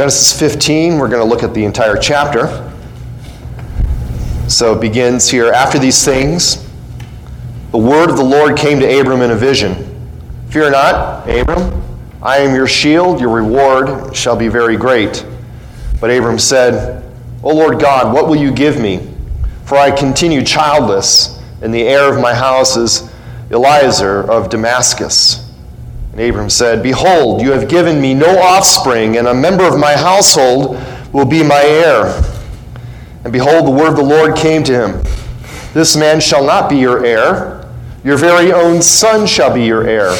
Genesis 15, we're going to look at the entire chapter. So it begins here. After these things, the word of the Lord came to Abram in a vision Fear not, Abram, I am your shield, your reward shall be very great. But Abram said, O Lord God, what will you give me? For I continue childless, and the heir of my house is Eliezer of Damascus. And Abram said, Behold, you have given me no offspring, and a member of my household will be my heir. And behold, the word of the Lord came to him This man shall not be your heir, your very own son shall be your heir.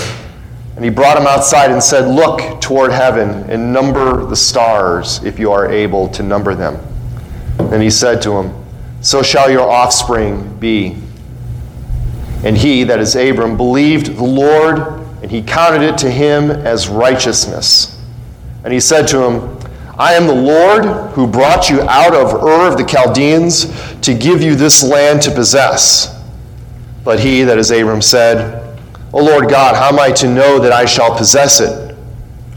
And he brought him outside and said, Look toward heaven and number the stars, if you are able to number them. And he said to him, So shall your offspring be. And he, that is Abram, believed the Lord, and he counted it to him as righteousness. And he said to him, I am the Lord who brought you out of Ur of the Chaldeans to give you this land to possess. But he, that is Abram, said, O Lord God, how am I to know that I shall possess it?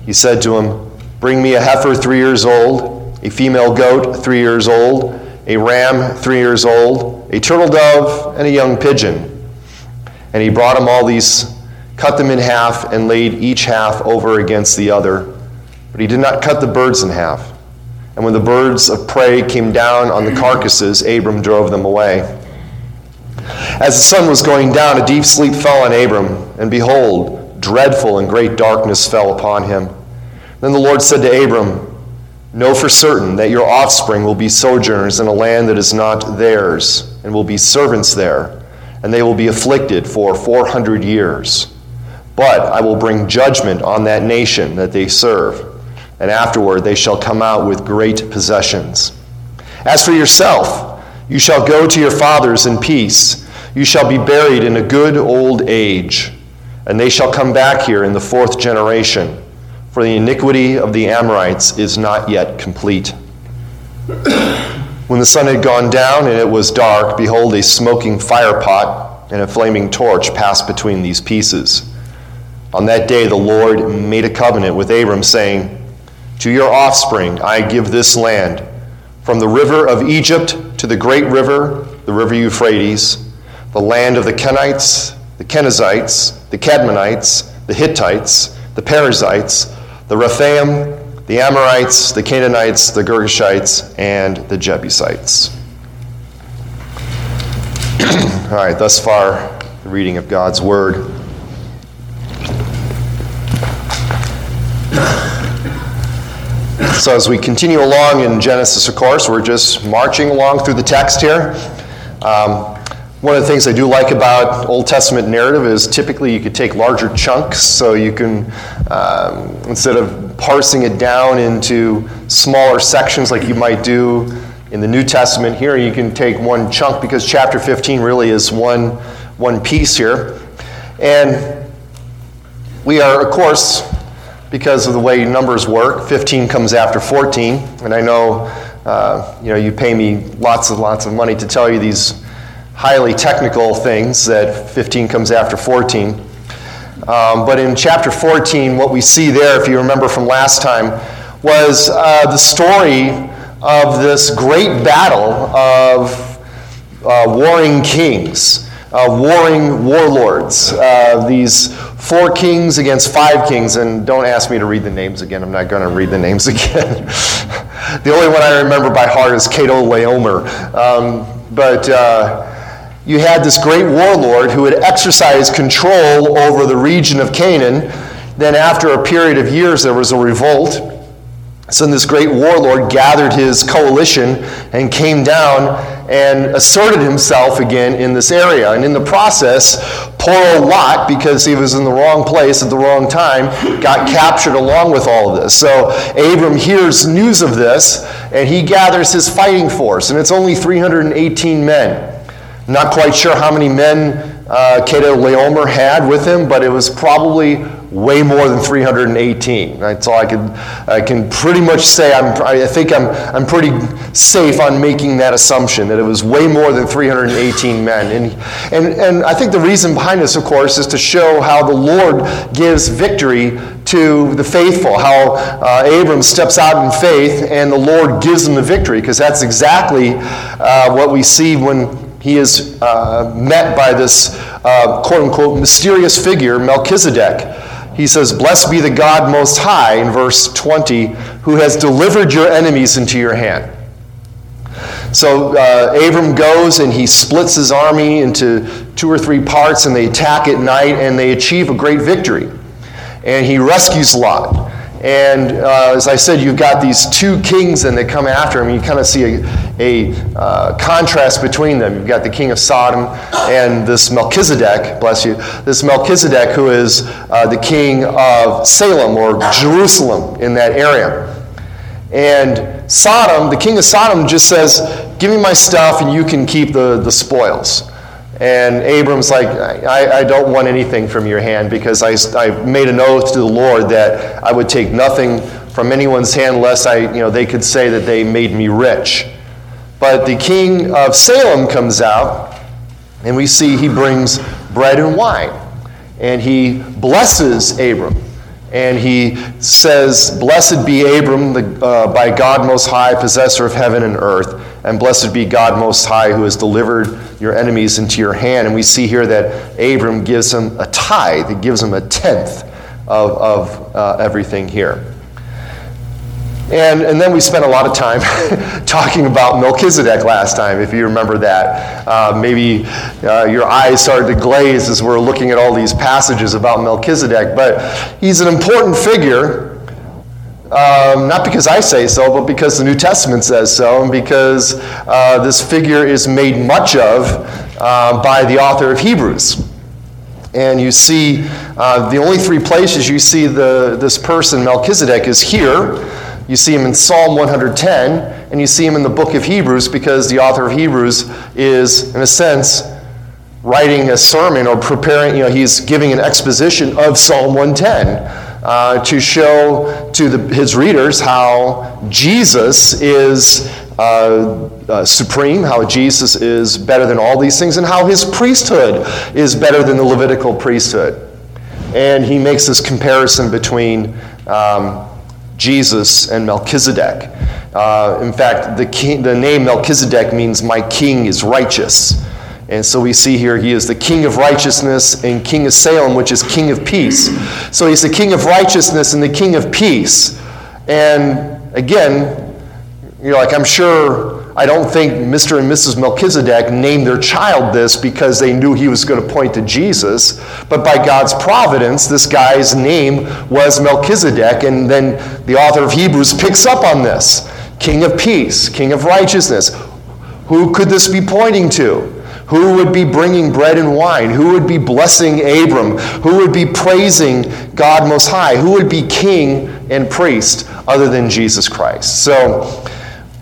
He said to him, Bring me a heifer three years old, a female goat three years old, a ram three years old, a turtle dove, and a young pigeon. And he brought him all these, cut them in half, and laid each half over against the other but he did not cut the birds in half. And when the birds of prey came down on the carcasses, Abram drove them away. As the sun was going down, a deep sleep fell on Abram, and behold, dreadful and great darkness fell upon him. Then the Lord said to Abram, Know for certain that your offspring will be sojourners in a land that is not theirs, and will be servants there, and they will be afflicted for 400 years. But I will bring judgment on that nation that they serve and afterward they shall come out with great possessions. As for yourself, you shall go to your fathers in peace. You shall be buried in a good old age, and they shall come back here in the fourth generation, for the iniquity of the Amorites is not yet complete. when the sun had gone down and it was dark, behold, a smoking firepot and a flaming torch passed between these pieces. On that day, the Lord made a covenant with Abram, saying, to your offspring I give this land, from the river of Egypt to the great river, the river Euphrates, the land of the Kenites, the Kenizzites, the Kadmonites, the Hittites, the Perizzites, the Rephaim, the Amorites, the Canaanites, the Girgashites, and the Jebusites. All right, thus far, the reading of God's Word. So, as we continue along in Genesis, of course, we're just marching along through the text here. Um, one of the things I do like about Old Testament narrative is typically you could take larger chunks, so you can, um, instead of parsing it down into smaller sections like you might do in the New Testament, here you can take one chunk because chapter 15 really is one, one piece here. And we are, of course, because of the way numbers work. 15 comes after 14, and I know, uh, you know, you pay me lots and lots of money to tell you these highly technical things that 15 comes after 14. Um, but in chapter 14, what we see there, if you remember from last time, was uh, the story of this great battle of uh, warring kings, uh, warring warlords, uh, these four kings against five kings, and don't ask me to read the names again. I'm not going to read the names again. the only one I remember by heart is Chedorlaomer. Um, but uh, you had this great warlord who had exercised control over the region of Canaan. Then, after a period of years, there was a revolt. So, this great warlord gathered his coalition and came down and asserted himself again in this area. And in the process, poor old Lot, because he was in the wrong place at the wrong time, got captured along with all of this. So Abram hears news of this, and he gathers his fighting force, and it's only 318 men. Not quite sure how many men uh, Chedorlaomer had with him, but it was probably way more than 318. That's all I can, I can pretty much say. I'm, I think I'm, I'm pretty safe on making that assumption that it was way more than 318 men. And, and, and I think the reason behind this, of course, is to show how the Lord gives victory to the faithful, how uh, Abram steps out in faith and the Lord gives him the victory, because that's exactly uh, what we see when he is uh, met by this uh, quote unquote mysterious figure, Melchizedek. He says, Blessed be the God Most High, in verse 20, who has delivered your enemies into your hand. So uh, Abram goes and he splits his army into two or three parts, and they attack at night and they achieve a great victory. And he rescues Lot. And uh, as I said, you've got these two kings and they come after him. You kind of see a, a uh, contrast between them. You've got the king of Sodom and this Melchizedek, bless you, this Melchizedek who is uh, the king of Salem or Jerusalem in that area. And Sodom, the king of Sodom just says, Give me my stuff and you can keep the, the spoils. And Abram's like, I, I, don't want anything from your hand because I, I made an oath to the Lord that I would take nothing from anyone's hand lest I, you know, they could say that they made me rich. But the king of Salem comes out, and we see he brings bread and wine. And he blesses Abram. And he says, Blessed be Abram the, uh, by God Most High, possessor of heaven and earth. And blessed be God Most High, who has delivered your enemies into your hand. And we see here that Abram gives him a tithe, he gives him a tenth of, of uh, everything here. And, and then we spent a lot of time talking about Melchizedek last time, if you remember that. Uh, maybe uh, your eyes started to glaze as we're looking at all these passages about Melchizedek. But he's an important figure um, not because I say so, but because the New Testament says so, and because uh, this figure is made much of uh, by the author of Hebrews. And you see, uh, the only three places you see the, this person, Melchizedek, is here. You see him in Psalm 110, and you see him in the book of Hebrews because the author of Hebrews is, in a sense, writing a sermon or preparing, you know, he's giving an exposition of Psalm 110 uh, to show to the, his readers how Jesus is uh, uh, supreme, how Jesus is better than all these things, and how his priesthood is better than the Levitical priesthood. And he makes this comparison between um, Jesus and Melchizedek. Uh, in fact, the, king, the name Melchizedek means my king is righteous. And so we see here he is the king of righteousness and king of Salem, which is king of peace. So he's the king of righteousness and the king of peace. And again, you're like, I'm sure, I don't think Mr. and Mrs. Melchizedek named their child this because they knew he was going to point to Jesus. But by God's providence, this guy's name was Melchizedek. And then the author of Hebrews picks up on this King of peace, King of righteousness. Who could this be pointing to? Who would be bringing bread and wine? Who would be blessing Abram? Who would be praising God Most High? Who would be king and priest other than Jesus Christ? So,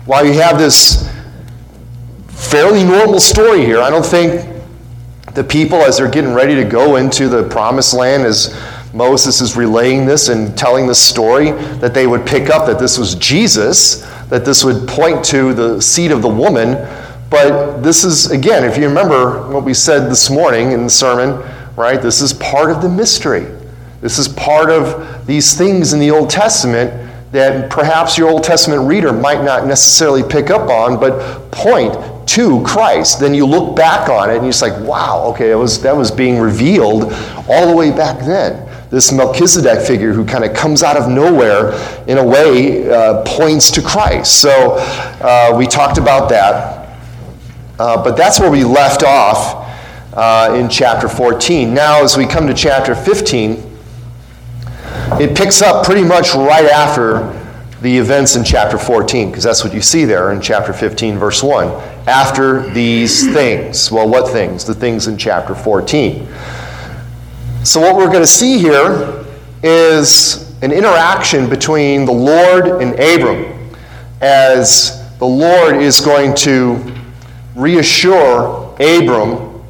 while you have this fairly normal story here, I don't think the people, as they're getting ready to go into the promised land, as Moses is relaying this and telling this story, that they would pick up that this was Jesus, that this would point to the seed of the woman but this is, again, if you remember what we said this morning in the sermon, right? This is part of the mystery. This is part of these things in the Old Testament that perhaps your Old Testament reader might not necessarily pick up on, but point to Christ. Then you look back on it and you're like, wow, okay, that was, that was being revealed all the way back then. This Melchizedek figure who kind of comes out of nowhere in a way uh, points to Christ. So uh, we talked about that. Uh, but that's where we left off uh, in chapter 14. Now, as we come to chapter 15, it picks up pretty much right after the events in chapter 14, because that's what you see there in chapter 15, verse 1. After these things. Well, what things? The things in chapter 14. So, what we're going to see here is an interaction between the Lord and Abram as the Lord is going to reassure Abram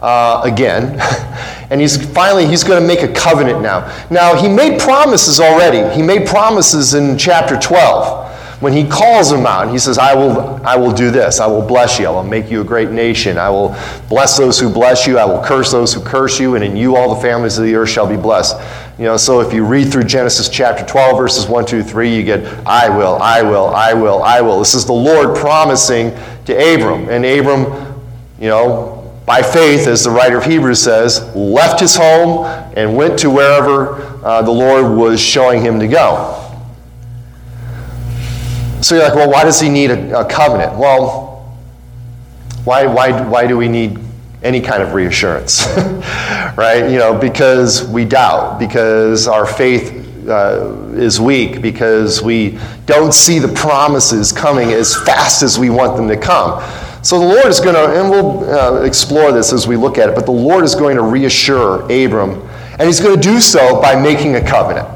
uh, again. and he's finally he's going to make a covenant now. Now he made promises already. He made promises in chapter 12 when he calls them out, he says, I will, I will do this. I will bless you. I will make you a great nation. I will bless those who bless you. I will curse those who curse you. And in you all the families of the earth shall be blessed. You know, so if you read through Genesis chapter 12, verses 1, 2, 3, you get, I will, I will, I will, I will. This is the Lord promising to Abram. And Abram, you know, by faith, as the writer of Hebrews says, left his home and went to wherever uh, the Lord was showing him to go. So you're like, well, why does he need a, a covenant? Well, why, why, why do we need any kind of reassurance? right? You know, because we doubt, because our faith uh, is weak, because we don't see the promises coming as fast as we want them to come. So the Lord is going to, and we'll uh, explore this as we look at it, but the Lord is going to reassure Abram, and he's going to do so by making a covenant.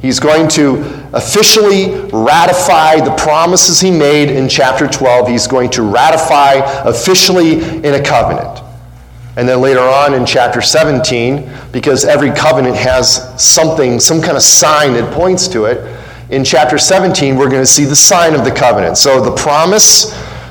He's going to officially ratify the promises he made in chapter 12. He's going to ratify officially in a covenant. And then later on in chapter 17, because every covenant has something, some kind of sign that points to it, in chapter 17, we're going to see the sign of the covenant. So the promise,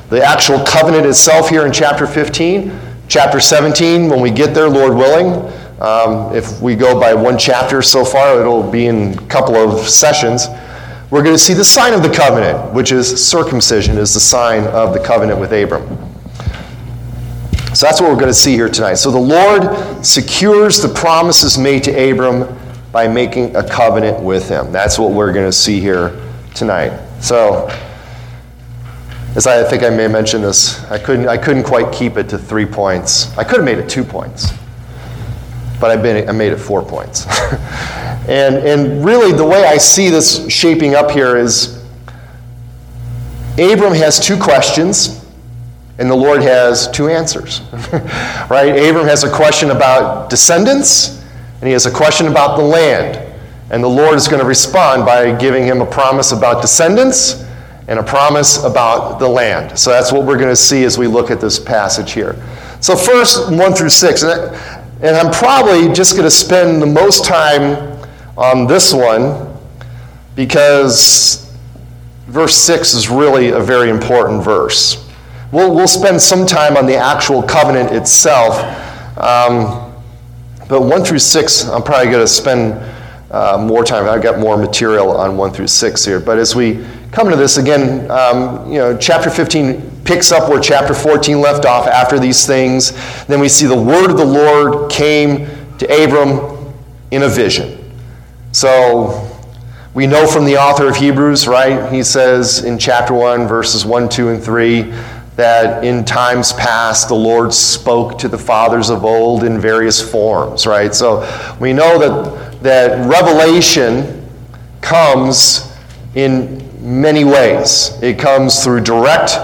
the actual covenant itself here in chapter 15, chapter 17, when we get there, Lord willing, um, if we go by one chapter so far, it'll be in a couple of sessions. We're going to see the sign of the covenant, which is circumcision, is the sign of the covenant with Abram. So that's what we're going to see here tonight. So the Lord secures the promises made to Abram by making a covenant with him. That's what we're going to see here tonight. So, as I think I may mention this, I couldn't, I couldn't quite keep it to three points. I could have made it two points but I've been, I made it four points. and, and really, the way I see this shaping up here is Abram has two questions, and the Lord has two answers. right? Abram has a question about descendants, and he has a question about the land. And the Lord is going to respond by giving him a promise about descendants and a promise about the land. So that's what we're going to see as we look at this passage here. So, first, 1 through 6. And I'm probably just going to spend the most time on this one because verse 6 is really a very important verse. We'll, we'll spend some time on the actual covenant itself. Um, but 1 through 6, I'm probably going to spend uh, more time. I've got more material on 1 through 6 here. But as we come to this again, um, you know, chapter 15 picks up where chapter 14 left off after these things. Then we see the word of the Lord came to Abram in a vision. So we know from the author of Hebrews, right? He says in chapter 1, verses 1, 2, and 3, that in times past the Lord spoke to the fathers of old in various forms, right? So we know that, that revelation comes in many ways. It comes through direct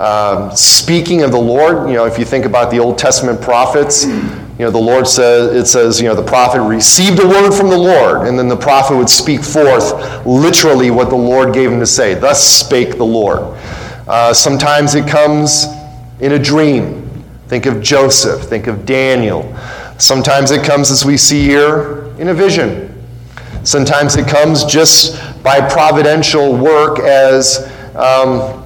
um, speaking of the Lord, you know, if you think about the Old Testament prophets, you know, the Lord says, it says, you know, the prophet received a word from the Lord, and then the prophet would speak forth literally what the Lord gave him to say. Thus spake the Lord. Uh, sometimes it comes in a dream. Think of Joseph, think of Daniel. Sometimes it comes, as we see here, in a vision. Sometimes it comes just by providential work as um,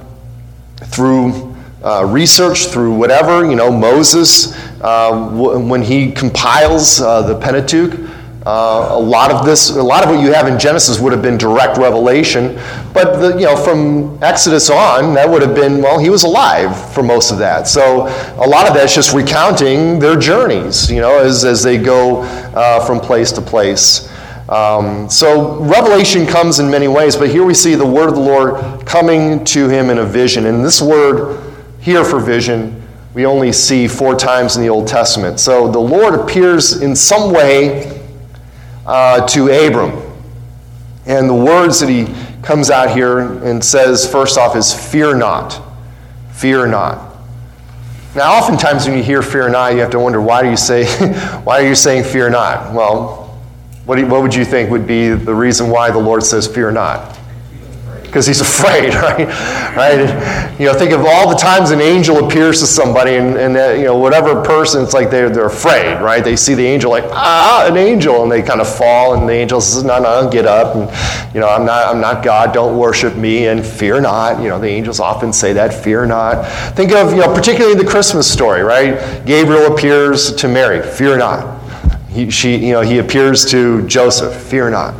through uh, research, through whatever, you know, Moses, uh, w- when he compiles uh, the Pentateuch, uh, a lot of this, a lot of what you have in Genesis would have been direct revelation, but the, you know, from Exodus on, that would have been well, he was alive for most of that. So a lot of that's just recounting their journeys, you know, as as they go uh, from place to place. Um, so revelation comes in many ways, but here we see the word of the Lord coming to him in a vision. And this word here for vision, we only see four times in the Old Testament. So the Lord appears in some way uh, to Abram. And the words that he comes out here and says, first off, is fear not. Fear not. Now, oftentimes when you hear fear not, you have to wonder why do you say, why are you saying fear not? Well, what, you, what would you think would be the reason why the Lord says, Fear not? Because he's afraid, right? right? You know, think of all the times an angel appears to somebody, and, and that, you know, whatever person, it's like they're, they're afraid, right? They see the angel like, ah, an angel, and they kind of fall, and the angel says, no, no, get up, and, you know, I'm not, I'm not God, don't worship me, and fear not. You know, the angels often say that, fear not. Think of, you know, particularly the Christmas story, right? Gabriel appears to Mary, fear not. He, she, you know, he appears to Joseph, fear not.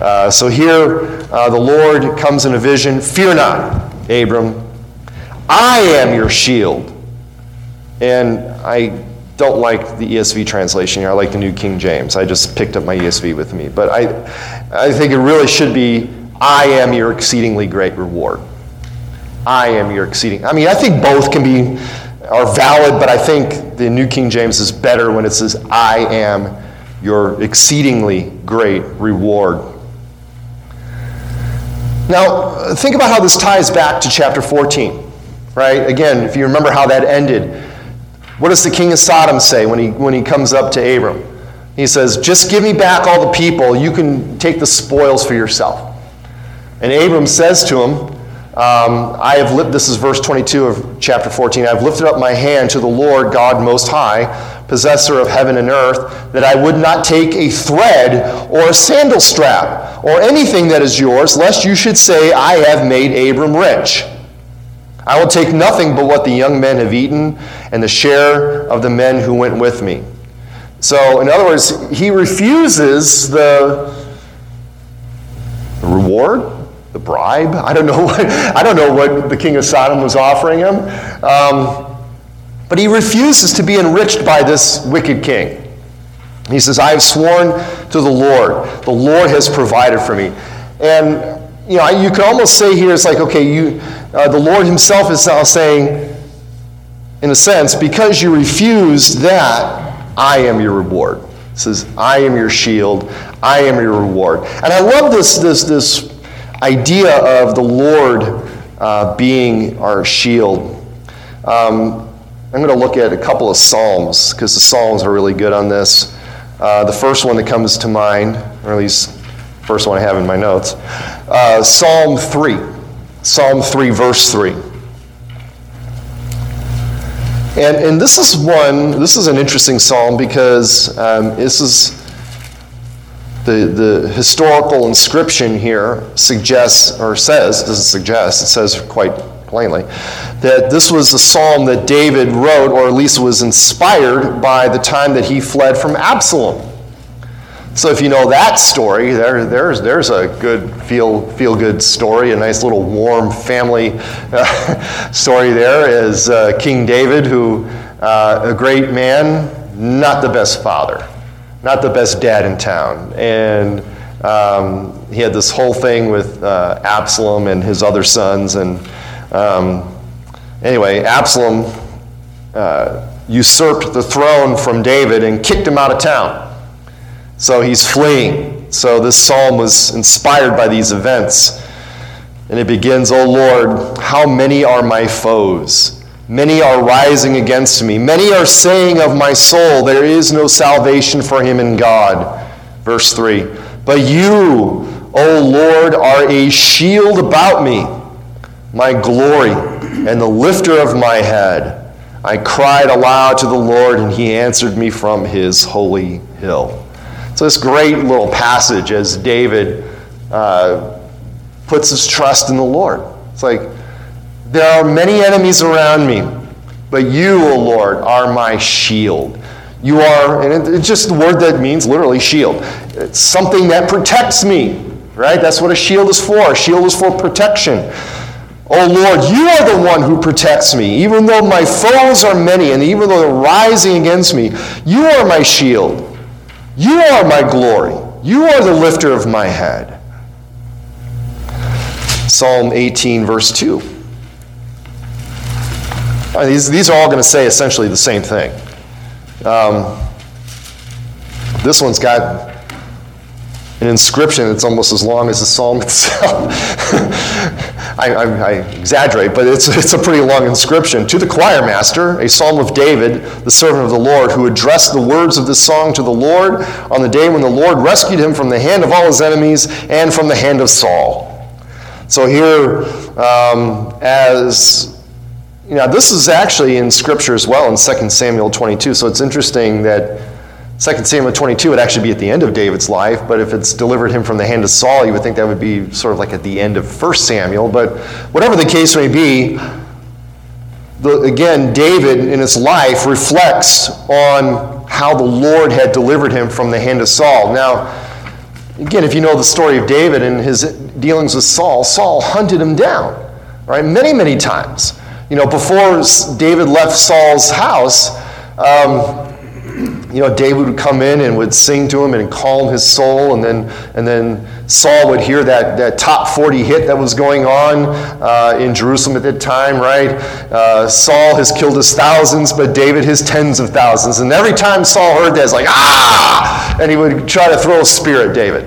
Uh, so here, uh, the Lord comes in a vision, fear not, Abram. I am your shield. And I don't like the ESV translation here. I like the New King James. I just picked up my ESV with me. But I, I think it really should be, I am your exceedingly great reward. I am your exceeding. I mean, I think both can be are valid, but I think the New King James is better when it says, I am your exceedingly great reward. Now, think about how this ties back to chapter 14, right? Again, if you remember how that ended, what does the king of Sodom say when he, when he comes up to Abram? He says, Just give me back all the people, you can take the spoils for yourself. And Abram says to him, um, I have lit, this is verse 22 of chapter 14. I have lifted up my hand to the Lord God Most High, possessor of heaven and earth, that I would not take a thread or a sandal strap or anything that is yours, lest you should say, I have made Abram rich. I will take nothing but what the young men have eaten and the share of the men who went with me. So, in other words, he refuses the reward the bribe. I don't know what, I don't know what the king of Sodom was offering him. Um, but he refuses to be enriched by this wicked king. He says, I have sworn to the Lord. The Lord has provided for me. And you know, you could almost say here, it's like, okay, you, uh, the Lord himself is now saying, in a sense, because you refused that, I am your reward. He says, I am your shield, I am your reward. And I love this, this, this idea of the Lord uh, being our shield. Um, I'm going to look at a couple of Psalms because the Psalms are really good on this. Uh, the first one that comes to mind, or at least first one I have in my notes, uh, Psalm 3. Psalm 3, verse 3. And, and this is one, this is an interesting psalm because um, this is the, the historical inscription here suggests, or says, doesn't suggest, it says quite plainly, that this was a psalm that David wrote, or at least was inspired by the time that he fled from Absalom. So if you know that story, there, there's, there's a good feel, feel good story, a nice little warm family uh, story there is uh, King David, who, uh, a great man, not the best father not the best dad in town. And um, he had this whole thing with uh, Absalom and his other sons. And um, anyway, Absalom uh, usurped the throne from David and kicked him out of town. So he's fleeing. So this psalm was inspired by these events. And it begins, O Lord, how many are my foes? Many are rising against me. Many are saying of my soul, There is no salvation for him in God. Verse 3 But you, O Lord, are a shield about me, my glory, and the lifter of my head. I cried aloud to the Lord, and he answered me from his holy hill. So, this great little passage as David uh, puts his trust in the Lord. It's like, there are many enemies around me, but you, O Lord, are my shield. You are, and it's just the word that means literally shield. It's something that protects me, right? That's what a shield is for. A shield is for protection. Oh Lord, you are the one who protects me. Even though my foes are many, and even though they're rising against me, you are my shield. You are my glory. You are the lifter of my head. Psalm 18, verse 2. These, these are all going to say essentially the same thing. Um, this one's got an inscription that's almost as long as the psalm itself. I, I, I, exaggerate, but it's, it's a pretty long inscription. To the choir master, a psalm of David, the servant of the Lord, who addressed the words of this song to the Lord on the day when the Lord rescued him from the hand of all his enemies and from the hand of Saul. So here, um, as know, this is actually in Scripture as well in 2 Samuel 22. So it's interesting that 2 Samuel 22 would actually be at the end of David's life, but if it's delivered him from the hand of Saul, you would think that would be sort of like at the end of 1 Samuel. But whatever the case may be, the, again, David in his life reflects on how the Lord had delivered him from the hand of Saul. Now, again, if you know the story of David and his dealings with Saul, Saul hunted him down, right, many, many times. You know, before David left Saul's house, um, you know, David would come in and would sing to him and calm his soul, and then, and then Saul would hear that, that top 40 hit that was going on uh, in Jerusalem at that time, right? Uh, Saul has killed his thousands, but David his tens of thousands. And every time Saul heard that, it's like, ah! And he would try to throw a spear at David.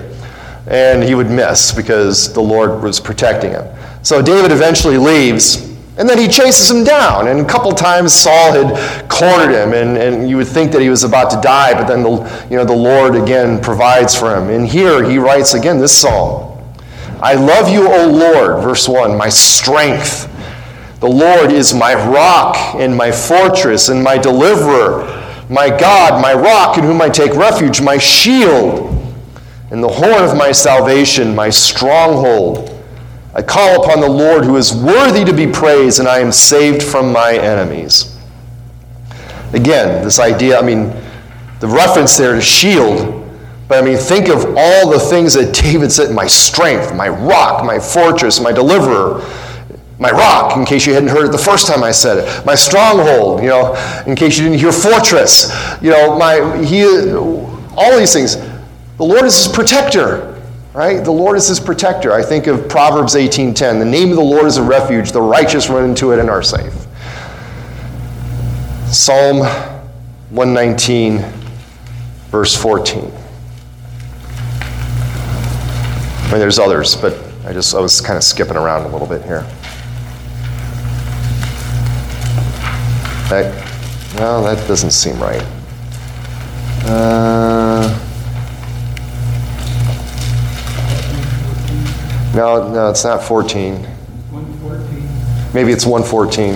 And he would miss because the Lord was protecting him. So David eventually leaves. And then he chases him down. And a couple times Saul had cornered him, and, and you would think that he was about to die, but then the, you know, the Lord again provides for him. And here he writes again this psalm I love you, O Lord, verse 1, my strength. The Lord is my rock and my fortress and my deliverer, my God, my rock in whom I take refuge, my shield and the horn of my salvation, my stronghold. I call upon the Lord who is worthy to be praised, and I am saved from my enemies. Again, this idea, I mean, the reference there to shield, but I mean, think of all the things that David said my strength, my rock, my fortress, my deliverer, my rock, in case you hadn't heard it the first time I said it, my stronghold, you know, in case you didn't hear fortress, you know, my, he, all these things. The Lord is his protector right? The Lord is his protector. I think of Proverbs 18:10. The name of the Lord is a refuge. The righteous run into it and are safe. Psalm 119, verse 14. I mean, there's others, but I just I was kind of skipping around a little bit here. That, well, that doesn't seem right. Uh, No, no, it's not 14. 114. Maybe it's 114.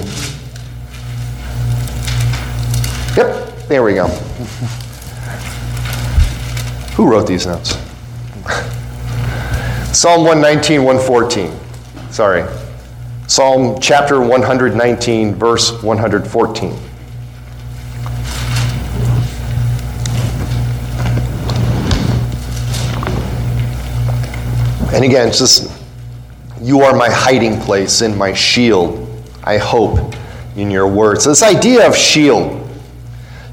Yep, there we go. Who wrote these notes? Psalm 119, 114. Sorry. Psalm chapter 119, verse 114. And again, it's just, you are my hiding place and my shield. I hope in your word. So this idea of shield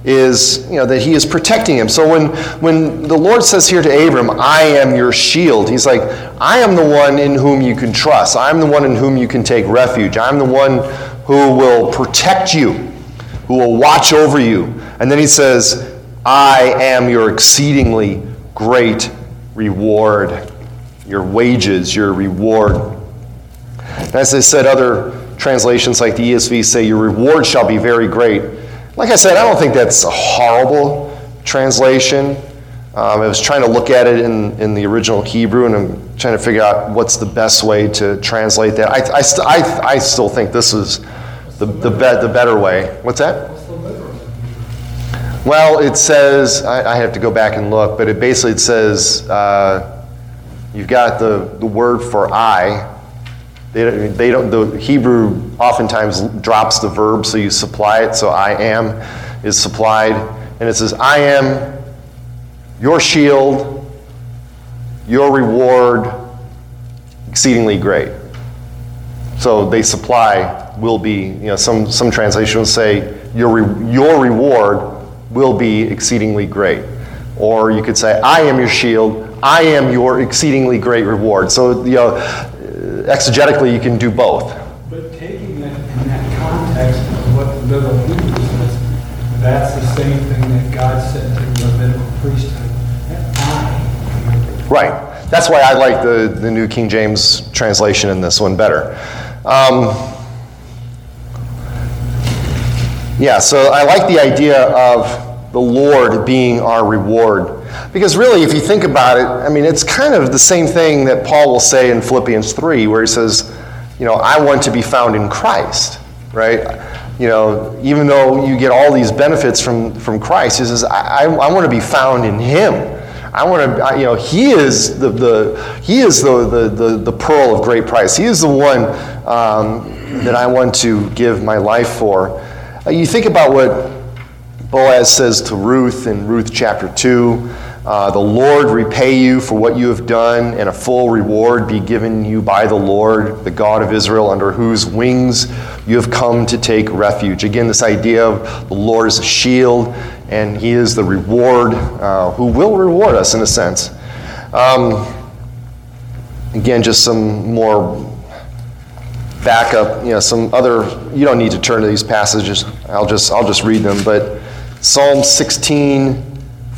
is, you know, that he is protecting him. So when, when the Lord says here to Abram, I am your shield, he's like, I am the one in whom you can trust. I'm the one in whom you can take refuge. I'm the one who will protect you, who will watch over you. And then he says, I am your exceedingly great reward your wages, your reward. And as I said, other translations like the ESV say, Your reward shall be very great. Like I said, I don't think that's a horrible translation. Um, I was trying to look at it in, in the original Hebrew, and I'm trying to figure out what's the best way to translate that. I, I, st- I, I still think this is the, the, be- the better way. What's that? Well, it says, I, I, have to go back and look, but it basically it says, uh, You've got the, the word for I. They, they don't, the Hebrew oftentimes drops the verb, so you supply it. So I am is supplied. And it says, I am your shield, your reward, exceedingly great. So they supply will be, you know, some, some translations say, your, re, your reward will be exceedingly great. Or you could say, I am your shield, I am your exceedingly great reward. So, you know, exegetically, you can do both. But taking that in that context of what the Bible says, that's the same thing that God said to the Levitical priesthood. I. Right. That's why I like the, the New King James translation in this one better. Um, yeah, so I like the idea of the Lord being our reward. Because really, if you think about it, I mean, it's kind of the same thing that Paul will say in Philippians 3, where he says, you know, I want to be found in Christ, right? You know, even though you get all these benefits from, from Christ, he says, I, I, I want to be found in Him. I want to, you know, He is the, the He is the, the, the, the pearl of great price. He is the one um, that I want to give my life for. Uh, you think about what Boaz says to Ruth in Ruth chapter 2. Uh, the Lord repay you for what you have done, and a full reward be given you by the Lord, the God of Israel, under whose wings you have come to take refuge. Again, this idea of the Lord as a shield, and He is the reward, uh, who will reward us in a sense. Um, again, just some more backup, you know, some other, you don't need to turn to these passages. I'll just, I'll just read them. But Psalm 16,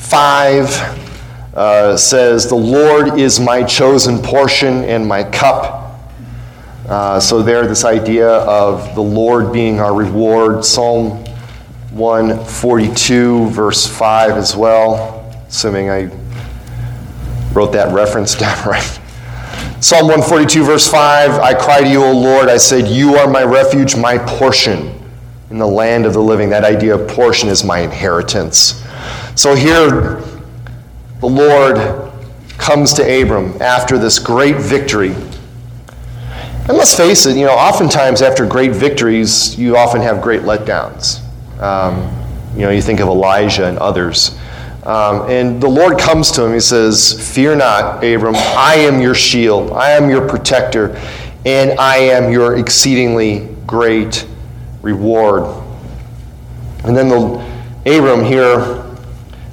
5 uh, says, The Lord is my chosen portion and my cup. Uh, so, there, this idea of the Lord being our reward. Psalm 142, verse 5 as well, assuming I wrote that reference down right. Psalm 142, verse 5 I cry to you, O Lord. I said, You are my refuge, my portion in the land of the living. That idea of portion is my inheritance. So here, the Lord comes to Abram after this great victory. And let's face it, you know, oftentimes after great victories, you often have great letdowns. Um, you know, you think of Elijah and others. Um, and the Lord comes to him. He says, Fear not, Abram. I am your shield. I am your protector. And I am your exceedingly great reward. And then the, Abram here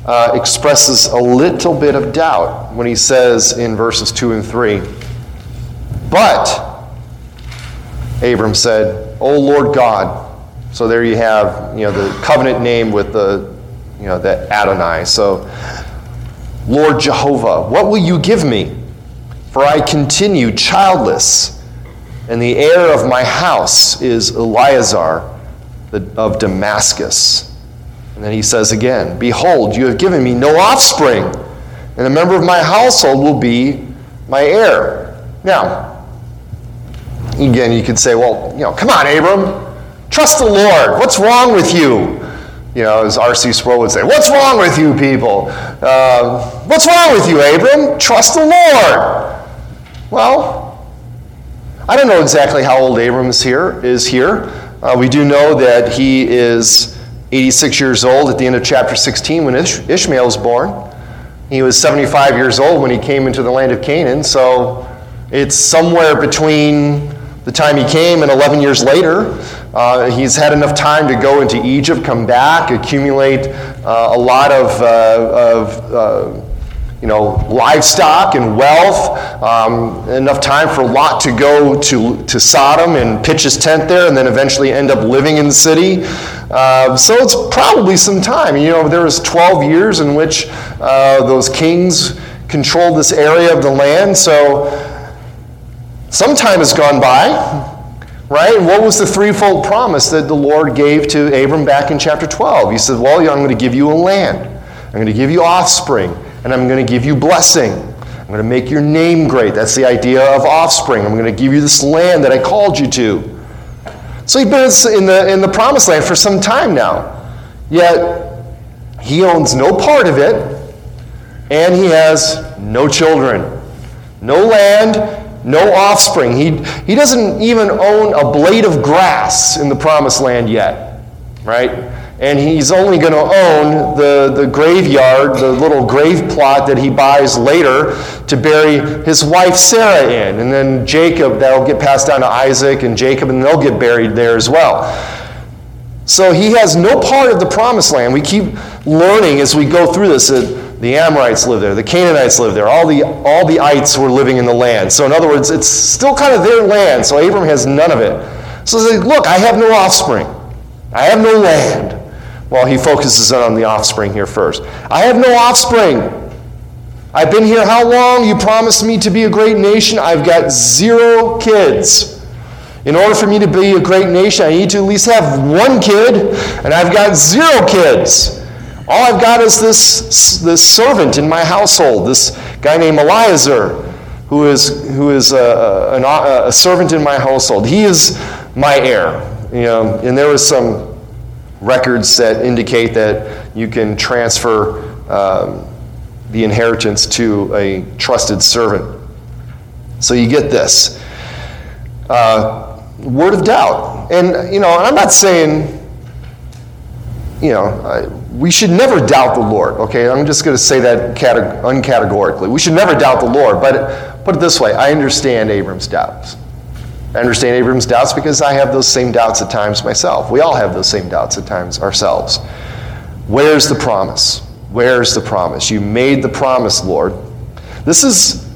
uh, expresses a little bit of doubt when he says in verses 2 and 3, But, Abram said, O Lord God. So there you have, you know, the covenant name with the, you know, the Adonai. So, Lord Jehovah, what will you give me? For I continue childless, and the heir of my house is Eliezer of Damascus. And then he says again, Behold, you have given me no offspring, and a member of my household will be my heir. Now, again, you could say, Well, you know, come on, Abram, trust the Lord. What's wrong with you? You know, as R.C. Sproul would say, What's wrong with you people? Uh, what's wrong with you, Abram? Trust the Lord. Well, I don't know exactly how old Abram is here. Is here. Uh, we do know that he is 86 years old at the end of chapter 16 when Ish- Ishmael was born. He was 75 years old when he came into the land of Canaan, so it's somewhere between the time he came and 11 years later. Uh, he's had enough time to go into Egypt, come back, accumulate uh, a lot of, uh, of uh, you know, livestock and wealth, um, enough time for Lot to go to, to Sodom and pitch his tent there and then eventually end up living in the city. Uh, so it's probably some time. You know, there was 12 years in which uh, those kings controlled this area of the land. So some time has gone by, right? What was the threefold promise that the Lord gave to Abram back in chapter 12? He said, Well, I'm going to give you a land, I'm going to give you offspring and I'm going to give you blessing. I'm going to make your name great. That's the idea of offspring. I'm going to give you this land that I called you to. So he's been in the, in the promised land for some time now. Yet, he owns no part of it, and he has no children, no land, no offspring. He, he doesn't even own a blade of grass in the promised land yet, right? And he's only going to own the, the graveyard, the little grave plot that he buys later to bury his wife Sarah in. And then Jacob, that'll get passed down to Isaac and Jacob, and they'll get buried there as well. So he has no part of the promised land. We keep learning as we go through this that the Amorites live there, the Canaanites live there, all the, all the ites were living in the land. So, in other words, it's still kind of their land, so Abram has none of it. So, he's like, look, I have no offspring, I have no land. Well, he focuses on the offspring here first. I have no offspring. I've been here how long? You promised me to be a great nation. I've got zero kids. In order for me to be a great nation, I need to at least have one kid, and I've got zero kids. All I've got is this, this servant in my household, this guy named Eliezer, who is, who is a, a, a servant in my household. He is my heir. You know, and there was some records that indicate that you can transfer um, the inheritance to a trusted servant. So you get this uh, word of doubt. And, you know, I'm not saying, you know, I, we should never doubt the Lord, okay? I'm just going to say that uncategorically. We should never doubt the Lord. But put it this way I understand Abram's doubts. I understand Abram's doubts because I have those same doubts at times myself. We all have those same doubts at times ourselves. Where's the promise? Where's the promise? You made the promise, Lord. This is,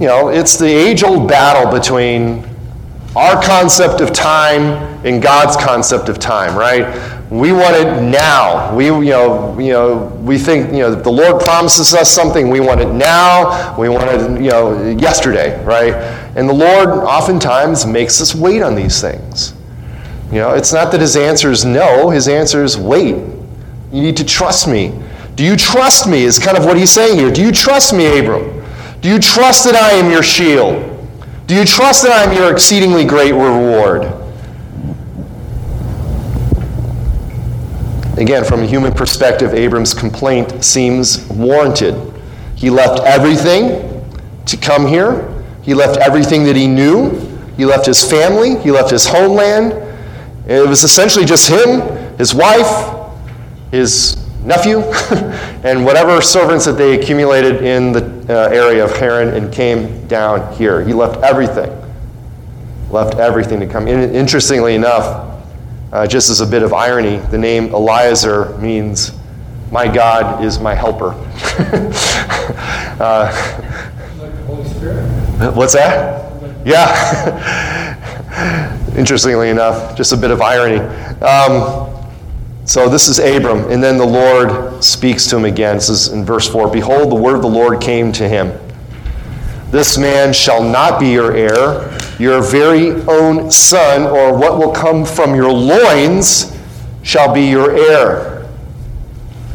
you know, it's the age old battle between our concept of time and God's concept of time, right? We want it now. We, you know, you know, we think, you know, the Lord promises us something, we want it now. We want it, you know, yesterday, right? And the Lord oftentimes makes us wait on these things. You know, it's not that his answer is no, his answer is wait. You need to trust me. Do you trust me? Is kind of what he's saying here. Do you trust me, Abram? Do you trust that I am your shield? Do you trust that I am your exceedingly great reward? Again, from a human perspective, Abram's complaint seems warranted. He left everything to come here. He left everything that he knew. He left his family. He left his homeland. It was essentially just him, his wife, his nephew, and whatever servants that they accumulated in the uh, area of Haran and came down here. He left everything. Left everything to come. In, interestingly enough, uh, just as a bit of irony, the name Eliezer means, My God is my helper. uh, like the Holy Spirit. What's that? Yeah. Interestingly enough, just a bit of irony. Um, so this is Abram, and then the Lord speaks to him again. This is in verse 4 Behold, the word of the Lord came to him. This man shall not be your heir your very own son, or what will come from your loins, shall be your heir.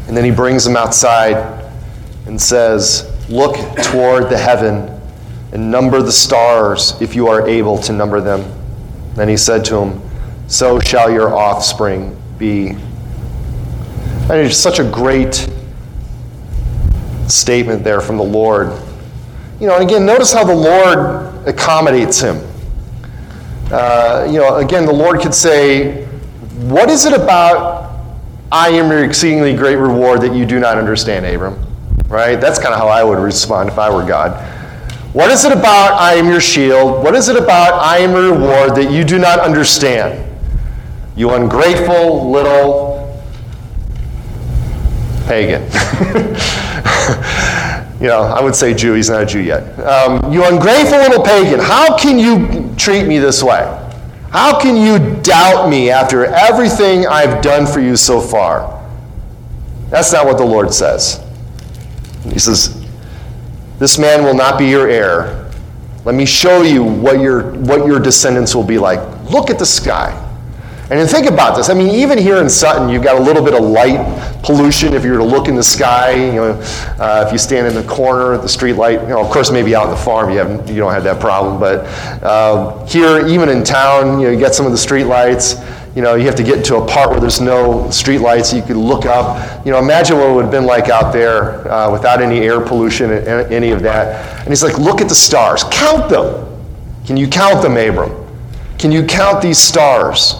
And then he brings him outside and says, Look toward the heaven and number the stars if you are able to number them. Then he said to him, So shall your offspring be. And it's such a great statement there from the Lord. You know, and again, notice how the Lord accommodates him. Uh, you know, again, the Lord could say, What is it about I am your exceedingly great reward that you do not understand, Abram? Right? That's kind of how I would respond if I were God. What is it about I am your shield? What is it about I am your reward that you do not understand? You ungrateful little pagan. you know, I would say Jew, he's not a Jew yet. Um, you ungrateful little pagan, how can you treat me this way? How can you doubt me after everything I've done for you so far? That's not what the Lord says. He says, This man will not be your heir. Let me show you what your, what your descendants will be like. Look at the sky. And think about this. I mean, even here in Sutton, you've got a little bit of light pollution if you were to look in the sky. You know, uh, if you stand in the corner at the street light, you know, of course, maybe out on the farm you have you don't have that problem. But uh, here, even in town, you know, you get some of the street lights. You know, you have to get into a part where there's no street lights. You could look up. You know, imagine what it would have been like out there uh, without any air pollution and any of that. And he's like, look at the stars. Count them. Can you count them, Abram? Can you count these stars?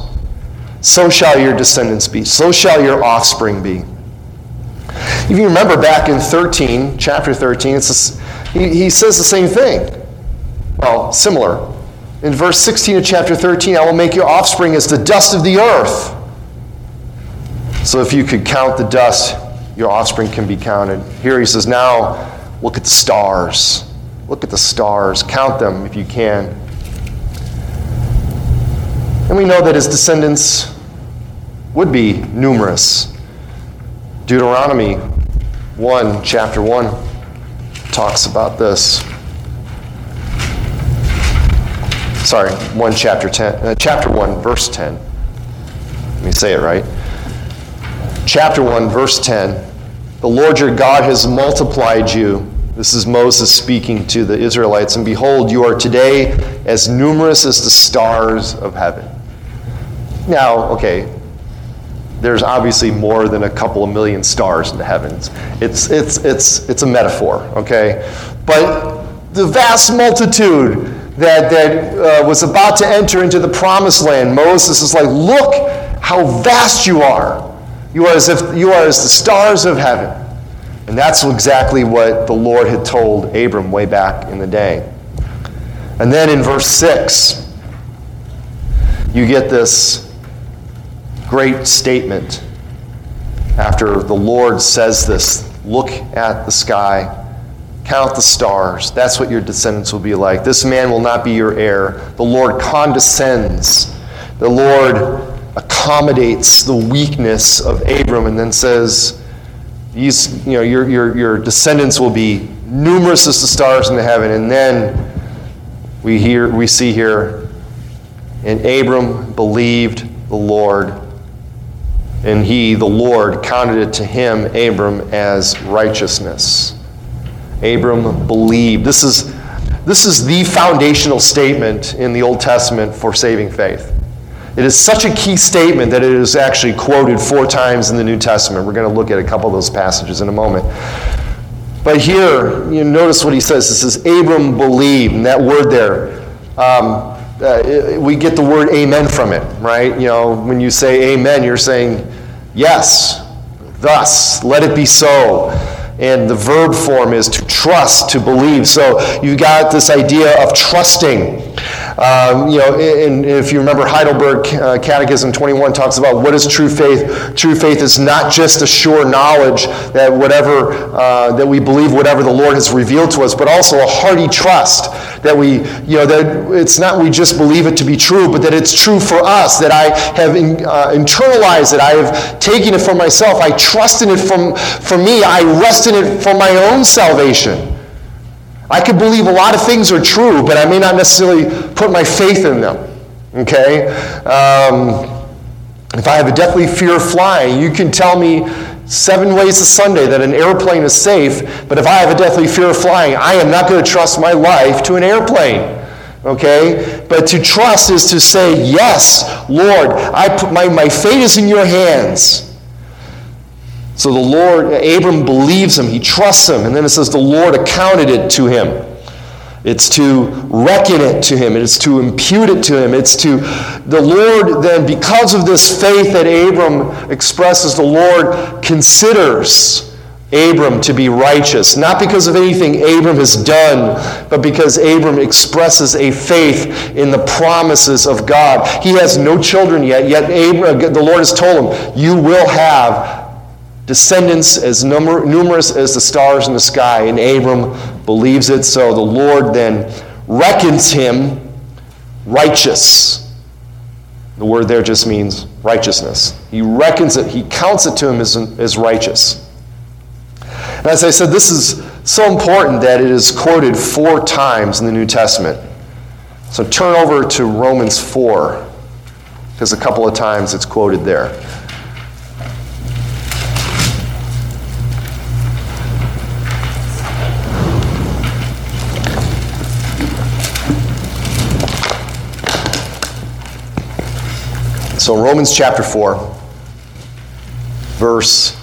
so shall your descendants be, so shall your offspring be. If you remember back in 13, chapter 13, it's he, he says the same thing. Well, similar. In verse 16 of chapter 13, I will make your offspring as the dust of the earth. So if you could count the dust, your offspring can be counted. Here he says, now look at the stars. Look at the stars. Count them if you can. And we know that his descendants would be numerous. Deuteronomy 1, chapter 1, talks about this. Sorry, 1, chapter 10, uh, chapter 1, verse 10. Let me say it right. chapter 1, verse 10, the Lord your God has multiplied you. This is Moses speaking to the Israelites. And behold, you are today as numerous as the stars of heaven. Now, okay, there's obviously more than a couple of million stars in the heavens. It's, it's, it's, it's a metaphor, okay? But the vast multitude that, that uh, was about to enter into the promised land, Moses is like, look how vast you are. You are as if you are as the stars of heaven. And that's exactly what the Lord had told Abram way back in the day. And then in verse 6, you get this great statement after the Lord says this look at the sky, count the stars. That's what your descendants will be like. This man will not be your heir. The Lord condescends. The Lord accommodates the weakness of Abram and then says, these, you know, your, your, your descendants will be numerous as the stars in the heaven. And then we, hear, we see here, and Abram believed the Lord, and he, the Lord, counted it to him, Abram, as righteousness. Abram believed. This is, this is the foundational statement in the Old Testament for saving faith. It is such a key statement that it is actually quoted four times in the New Testament. We're going to look at a couple of those passages in a moment. But here, you notice what he says. It says, Abram believed, and that word there, um, uh, we get the word amen from it, right? You know, when you say amen, you're saying, yes, thus, let it be so. And the verb form is to trust, to believe. So you've got this idea of trusting. Um, you know, and if you remember Heidelberg uh, Catechism 21 talks about what is true faith. True faith is not just a sure knowledge that whatever uh, that we believe whatever the Lord has revealed to us, but also a hearty trust that we, you know, that it's not we just believe it to be true, but that it's true for us. That I have in, uh, internalized it. I have taken it for myself. I trust in it from for me. I rest in it for my own salvation. I could believe a lot of things are true, but I may not necessarily put my faith in them. Okay? Um, if I have a deathly fear of flying, you can tell me seven ways a Sunday that an airplane is safe, but if I have a deathly fear of flying, I am not going to trust my life to an airplane. Okay? But to trust is to say, Yes, Lord, I put my, my fate is in your hands. So the Lord, Abram believes him, he trusts him, and then it says the Lord accounted it to him. It's to reckon it to him. It's to impute it to him. It's to, the Lord then, because of this faith that Abram expresses, the Lord considers Abram to be righteous. Not because of anything Abram has done, but because Abram expresses a faith in the promises of God. He has no children yet, yet Abram, the Lord has told him, You will have descendants as number, numerous as the stars in the sky. And Abram believes it. So the Lord then reckons him righteous. The word there just means righteousness. He reckons it, he counts it to him as, as righteous. And as I said, this is so important that it is quoted four times in the New Testament. So turn over to Romans 4, because a couple of times it's quoted there. So, Romans chapter 4, verse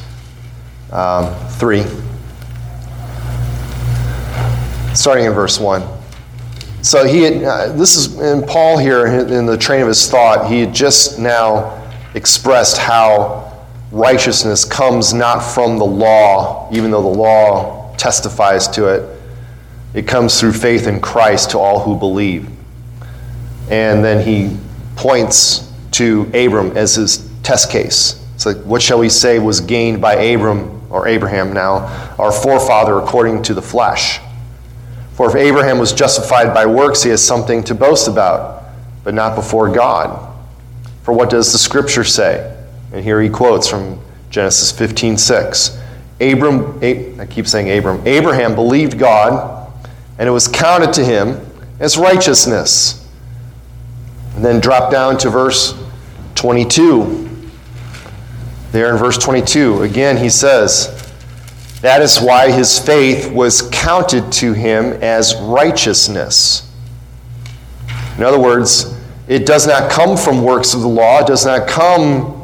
um, 3, starting in verse 1. So, he had, uh, this is in Paul here in the train of his thought, he had just now expressed how righteousness comes not from the law, even though the law testifies to it. It comes through faith in Christ to all who believe. And then he points to Abram as his test case. It's like, what shall we say was gained by Abram, or Abraham now, our forefather according to the flesh? For if Abraham was justified by works, he has something to boast about, but not before God. For what does the scripture say? And here he quotes from Genesis 15 6. Abram, I keep saying Abram, Abraham believed God, and it was counted to him as righteousness. And then drop down to verse 22. There in verse 22, again, he says, That is why his faith was counted to him as righteousness. In other words, it does not come from works of the law, it does not come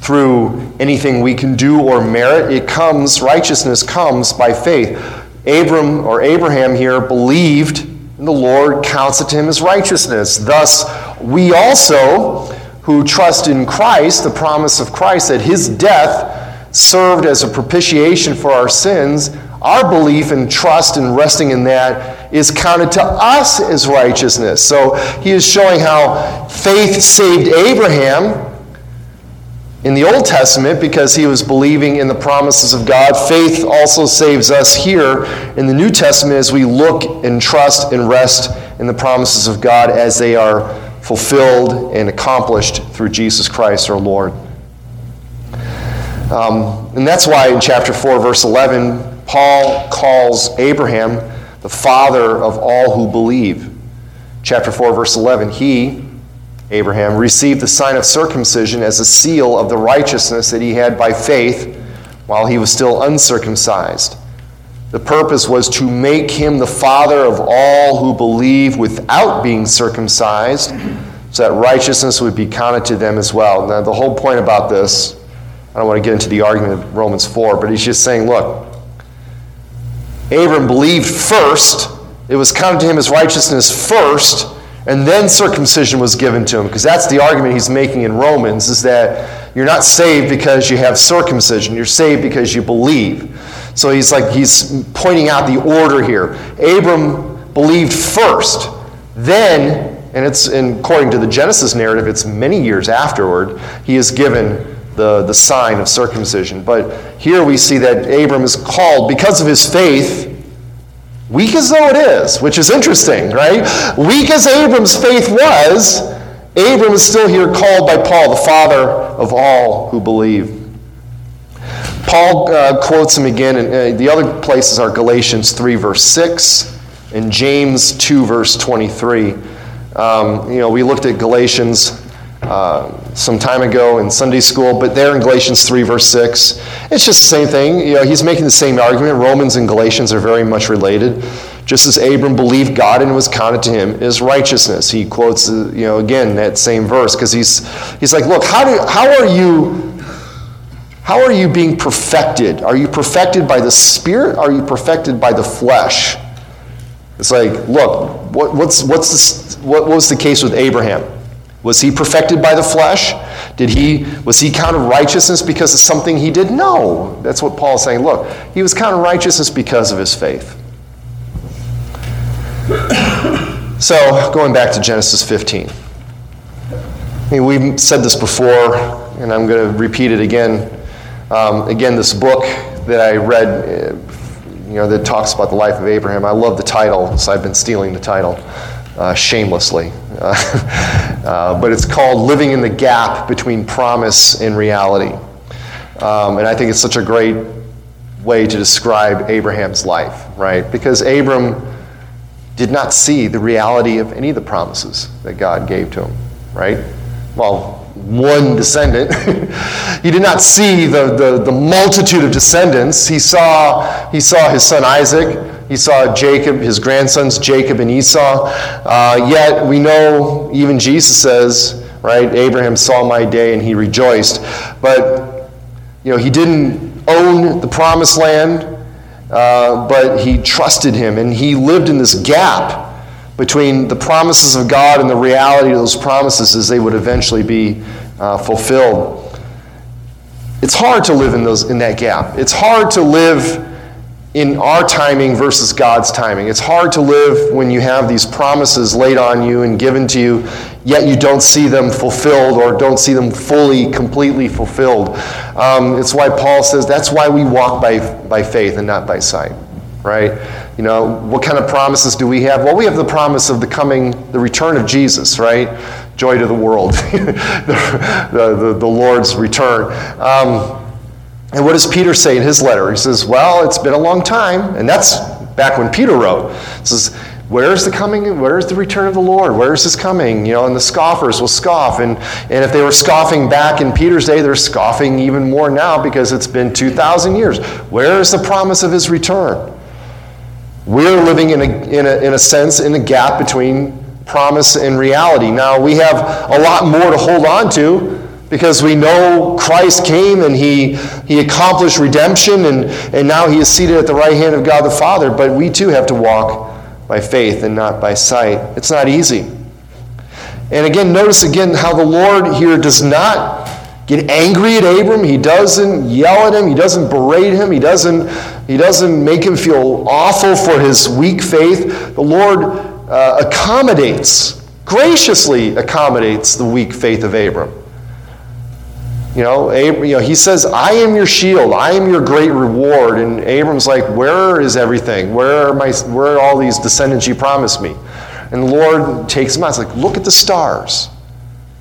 through anything we can do or merit. It comes, righteousness comes by faith. Abram or Abraham here believed, and the Lord counts it to him as righteousness. Thus, we also, who trust in Christ, the promise of Christ, that his death served as a propitiation for our sins, our belief and trust and resting in that is counted to us as righteousness. So he is showing how faith saved Abraham in the Old Testament because he was believing in the promises of God. Faith also saves us here in the New Testament as we look and trust and rest in the promises of God as they are fulfilled and accomplished through Jesus Christ our Lord. Um, and that's why in chapter 4, verse 11, Paul calls Abraham the father of all who believe. Chapter 4, verse 11, he, Abraham, received the sign of circumcision as a seal of the righteousness that he had by faith while he was still uncircumcised. The purpose was to make him the father of all who believe without being circumcised, so that righteousness would be counted to them as well. Now, the whole point about this, I don't want to get into the argument of Romans 4, but he's just saying, look, Abram believed first, it was counted to him as righteousness first and then circumcision was given to him, because that's the argument he's making in Romans, is that you're not saved because you have circumcision. You're saved because you believe. So he's like, he's pointing out the order here. Abram believed first, then, and it's in, according to the Genesis narrative, it's many years afterward, he is given the, the sign of circumcision. But here we see that Abram is called because of his faith Weak as though it is, which is interesting, right? Weak as Abram's faith was, Abram is still here called by Paul the father of all who believe. Paul uh, quotes him again, and uh, the other places are Galatians 3, verse 6, and James 2, verse 23. Um, you know, we looked at Galatians uh, some time ago in Sunday school, but there in Galatians 3, verse 6, it's just the same thing. You know, he's making the same argument. Romans and Galatians are very much related. Just as Abram believed God and was counted to him as righteousness. He quotes, uh, you know, again that same verse because he's he's like, look, how do how are you how are you being perfected? Are you perfected by the Spirit? Are you perfected by the flesh? It's like, look, what, what's what's this, what was the case with Abraham? Was he perfected by the flesh? Did he was he counted righteousness because of something he did? No. That's what Paul is saying. Look, he was counted righteousness because of his faith. so, going back to Genesis 15. I mean, we've said this before, and I'm going to repeat it again. Um, again, this book that I read, uh, you know, that talks about the life of Abraham. I love the title, so I've been stealing the title uh, shamelessly. Uh, uh, but it's called Living in the Gap Between Promise and Reality. Um, and I think it's such a great way to describe Abraham's life, right? Because Abram did not see the reality of any of the promises that God gave to him, right? Well, one descendant. he did not see the, the, the multitude of descendants. He saw, he saw his son Isaac. He saw Jacob, his grandsons, Jacob and Esau. Uh, yet we know, even Jesus says, right, Abraham saw my day and he rejoiced. But, you know, he didn't own the promised land, uh, but he trusted him and he lived in this gap between the promises of God and the reality of those promises as they would eventually be uh, fulfilled. It's hard to live in, those, in that gap. It's hard to live in our timing versus God's timing. It's hard to live when you have these promises laid on you and given to you, yet you don't see them fulfilled or don't see them fully, completely fulfilled. Um, it's why Paul says that's why we walk by, by faith and not by sight, right? You know, what kind of promises do we have? Well, we have the promise of the coming, the return of Jesus, right? Joy to the world, the, the, the, Lord's return. Um, and what does Peter say in his letter? He says, Well, it's been a long time. And that's back when Peter wrote. He says, Where's the coming? Where's the return of the Lord? Where's his coming? You know, and the scoffers will scoff. And, and if they were scoffing back in Peter's day, they're scoffing even more now because it's been 2,000 years. Where is the promise of his return? We're living in a, in a, in a sense in a gap between promise and reality. Now, we have a lot more to hold on to because we know Christ came and he, he accomplished redemption and, and now he is seated at the right hand of God the Father, but we too have to walk by faith and not by sight. It's not easy. And again, notice again how the Lord here does not get angry at Abram. He doesn't yell at him. He doesn't berate him. He doesn't, he doesn't make him feel awful for his weak faith. The Lord uh, accommodates, graciously accommodates the weak faith of Abram. You know, Abram, you know, he says, I am your shield. I am your great reward. And Abram's like, where is everything? Where are, my, where are all these descendants you promised me? And the Lord takes him out. It's like, look at the stars.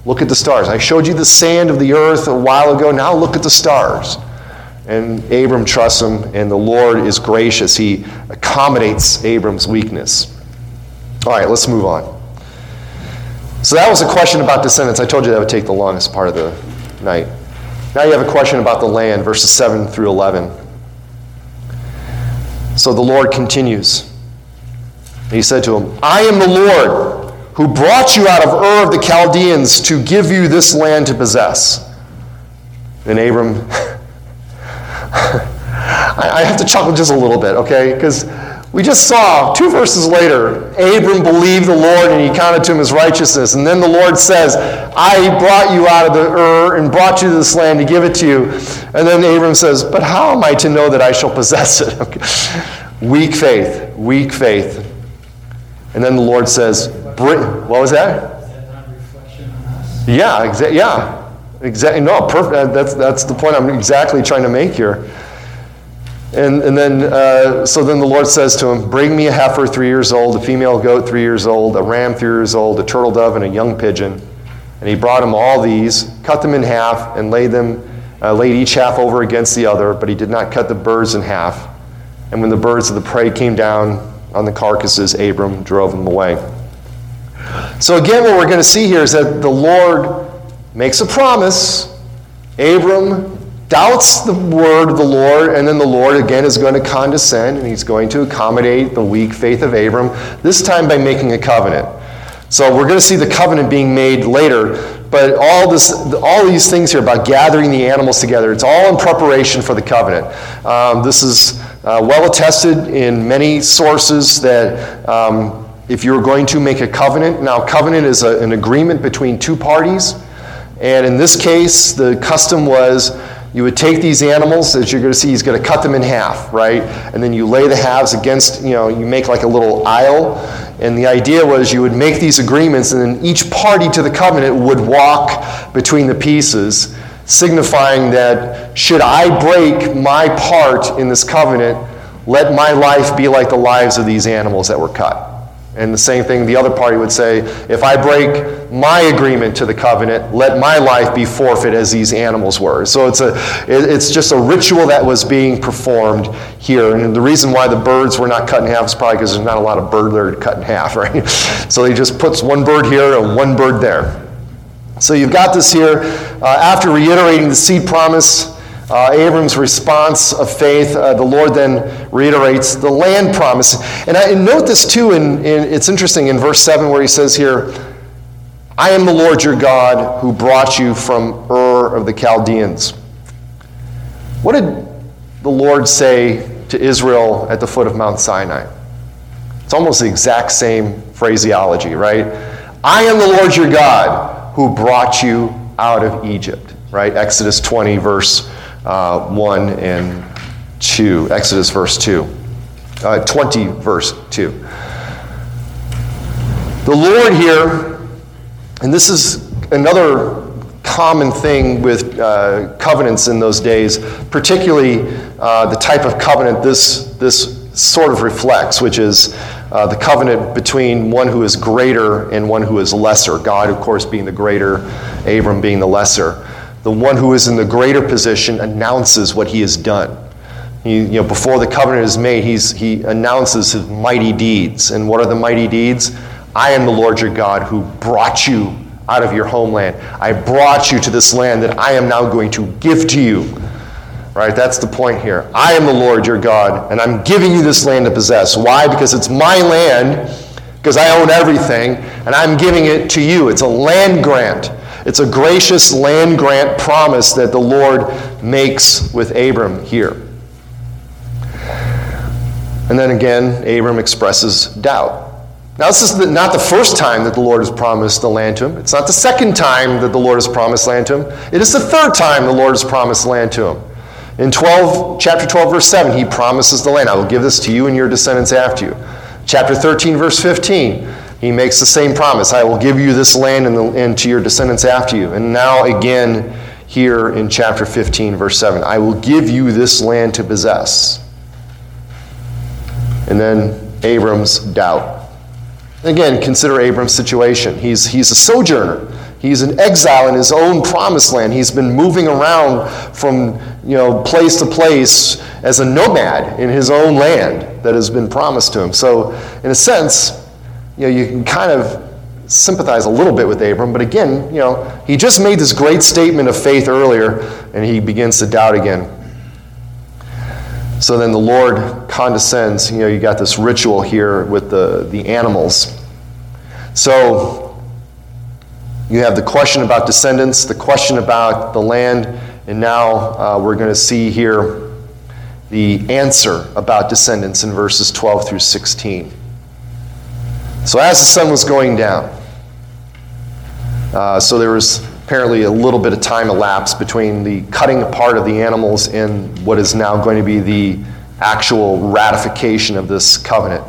Look at the stars. I showed you the sand of the earth a while ago. Now look at the stars. And Abram trusts him, and the Lord is gracious. He accommodates Abram's weakness. All right, let's move on. So that was a question about descendants. I told you that would take the longest part of the night. Now you have a question about the land, verses 7 through 11. So the Lord continues. He said to him, I am the Lord who brought you out of Ur of the Chaldeans to give you this land to possess. And Abram, I have to chuckle just a little bit, okay? Because we just saw two verses later, Abram believed the Lord and he counted to him as righteousness. And then the Lord says, I brought you out of the Ur and brought you to this land to give it to you. And then Abram says, But how am I to know that I shall possess it? Weak faith, weak faith. And then the Lord says, What was that not a reflection on us? Yeah, exa- yeah. Exactly. No, perfect. That's, that's the point I'm exactly trying to make here. And, and then, uh, so then the Lord says to him, Bring me a heifer three years old, a female goat three years old, a ram three years old, a turtle dove, and a young pigeon. And he brought him all these, cut them in half, and laid them, uh, laid each half over against the other, but he did not cut the birds in half. And when the birds of the prey came down on the carcasses, Abram drove them away. So again, what we're going to see here is that the Lord makes a promise. Abram doubts the word of the Lord, and then the Lord again is going to condescend and he's going to accommodate the weak faith of Abram, this time by making a covenant. So we're going to see the covenant being made later, but all this, all these things here about gathering the animals together, it's all in preparation for the covenant. Um, this is uh, well attested in many sources that um, if you're going to make a covenant, now covenant is a, an agreement between two parties, and in this case, the custom was you would take these animals, as you're going to see, he's going to cut them in half, right? And then you lay the halves against, you know, you make like a little aisle. And the idea was you would make these agreements, and then each party to the covenant would walk between the pieces, signifying that should I break my part in this covenant, let my life be like the lives of these animals that were cut. And the same thing, the other party would say, if I break my agreement to the covenant, let my life be forfeit as these animals were. So it's, a, it's just a ritual that was being performed here. And the reason why the birds were not cut in half is probably because there's not a lot of bird there to cut in half, right? So he just puts one bird here and one bird there. So you've got this here. Uh, after reiterating the seed promise, uh, Abram's response of faith, uh, the Lord then reiterates the land promise. And, I, and note this too, in, in, it's interesting in verse 7 where he says here, I am the Lord your God who brought you from Ur of the Chaldeans. What did the Lord say to Israel at the foot of Mount Sinai? It's almost the exact same phraseology, right? I am the Lord your God who brought you out of Egypt, right? Exodus 20, verse uh, 1 and 2. Exodus verse 2. Uh, 20 verse 2. The Lord here, and this is another common thing with uh, covenants in those days, particularly uh, the type of covenant this, this sort of reflects, which is uh, the covenant between one who is greater and one who is lesser. God, of course, being the greater, Abram being the lesser. The one who is in the greater position announces what he has done. He, you know, before the covenant is made, he's, he announces his mighty deeds. And what are the mighty deeds? I am the Lord your God who brought you out of your homeland. I brought you to this land that I am now going to give to you. Right? That's the point here. I am the Lord your God, and I'm giving you this land to possess. Why? Because it's my land, because I own everything, and I'm giving it to you. It's a land grant. It's a gracious land grant promise that the Lord makes with Abram here. And then again, Abram expresses doubt. Now, this is not the first time that the Lord has promised the land to him. It's not the second time that the Lord has promised land to him. It is the third time the Lord has promised land to him. In 12, chapter 12, verse 7, he promises the land. I will give this to you and your descendants after you. Chapter 13, verse 15, he makes the same promise I will give you this land and, the, and to your descendants after you. And now, again, here in chapter 15, verse 7, I will give you this land to possess. And then Abram's doubt. Again, consider Abram's situation. He's, he's a sojourner. He's an exile in his own promised land. He's been moving around from you know, place to place as a nomad in his own land that has been promised to him. So, in a sense, you know, you can kind of sympathize a little bit with Abram, but again, you know, he just made this great statement of faith earlier, and he begins to doubt again. So then the Lord condescends. You know, you got this ritual here with the, the animals. So you have the question about descendants, the question about the land, and now uh, we're going to see here the answer about descendants in verses 12 through 16. So as the sun was going down, uh, so there was apparently a little bit of time elapsed between the cutting apart of the animals and what is now going to be the actual ratification of this covenant.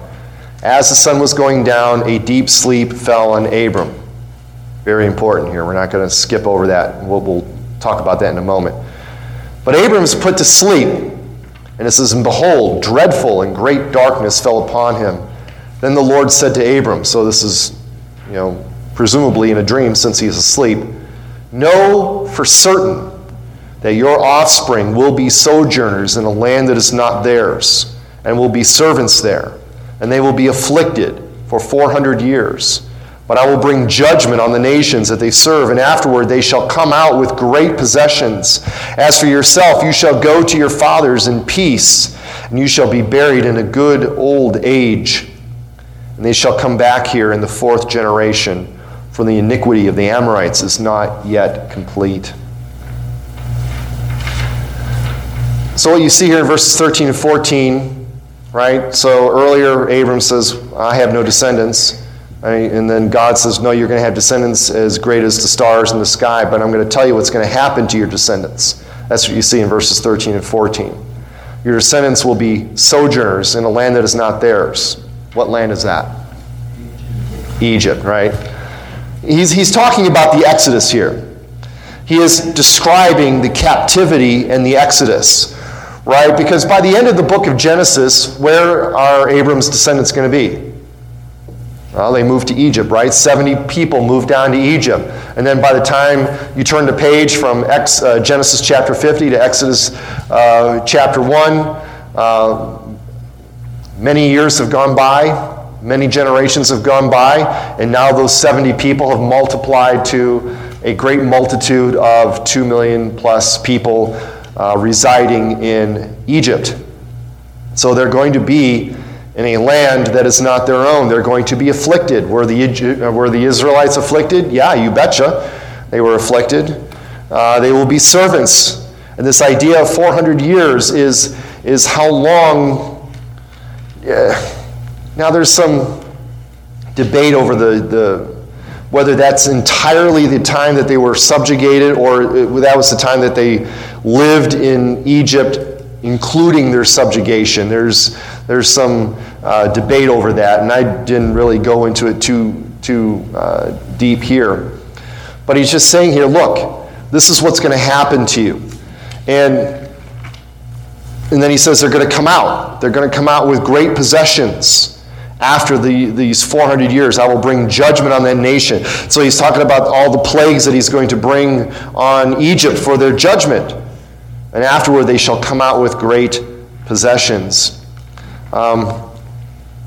As the sun was going down, a deep sleep fell on Abram. Very important here. We're not going to skip over that. We'll, we'll talk about that in a moment. But Abram is put to sleep. And it says, And behold, dreadful and great darkness fell upon him. Then the Lord said to Abram, so this is, you know, presumably in a dream since he is asleep, Know for certain that your offspring will be sojourners in a land that is not theirs, and will be servants there, and they will be afflicted for 400 years. But I will bring judgment on the nations that they serve, and afterward they shall come out with great possessions. As for yourself, you shall go to your fathers in peace, and you shall be buried in a good old age. And they shall come back here in the fourth generation for the iniquity of the Amorites is not yet complete. So, what you see here in verses 13 and 14, right? So, earlier, Abram says, I have no descendants. And then God says, No, you're going to have descendants as great as the stars in the sky, but I'm going to tell you what's going to happen to your descendants. That's what you see in verses 13 and 14. Your descendants will be sojourners in a land that is not theirs. What land is that? Egypt, right? He's, he's talking about the Exodus here. He is describing the captivity and the Exodus, right? Because by the end of the book of Genesis, where are Abram's descendants going to be? Well, they moved to Egypt, right? 70 people moved down to Egypt. And then by the time you turn the page from Ex, uh, Genesis chapter 50 to Exodus uh, chapter 1, uh, many years have gone by. Many generations have gone by, and now those 70 people have multiplied to a great multitude of 2 million plus people uh, residing in Egypt. So they're going to be in a land that is not their own. They're going to be afflicted. Were the, uh, were the Israelites afflicted? Yeah, you betcha. They were afflicted. Uh, they will be servants. And this idea of 400 years is, is how long. Yeah, now, there's some debate over the, the, whether that's entirely the time that they were subjugated or that was the time that they lived in Egypt, including their subjugation. There's, there's some uh, debate over that, and I didn't really go into it too, too uh, deep here. But he's just saying here look, this is what's going to happen to you. And and then he says they're going to come out. They're going to come out with great possessions after the, these 400 years. I will bring judgment on that nation. So he's talking about all the plagues that he's going to bring on Egypt for their judgment. And afterward, they shall come out with great possessions. Um,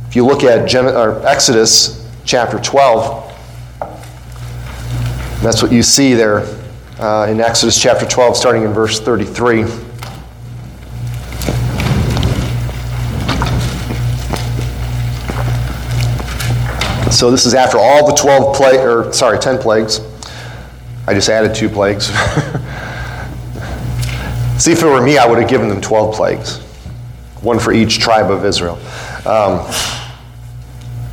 if you look at Gen- Exodus chapter 12, that's what you see there uh, in Exodus chapter 12, starting in verse 33. So this is after all the 12 plagues, or sorry, 10 plagues. I just added two plagues. See, if it were me, I would have given them 12 plagues, one for each tribe of Israel. Um,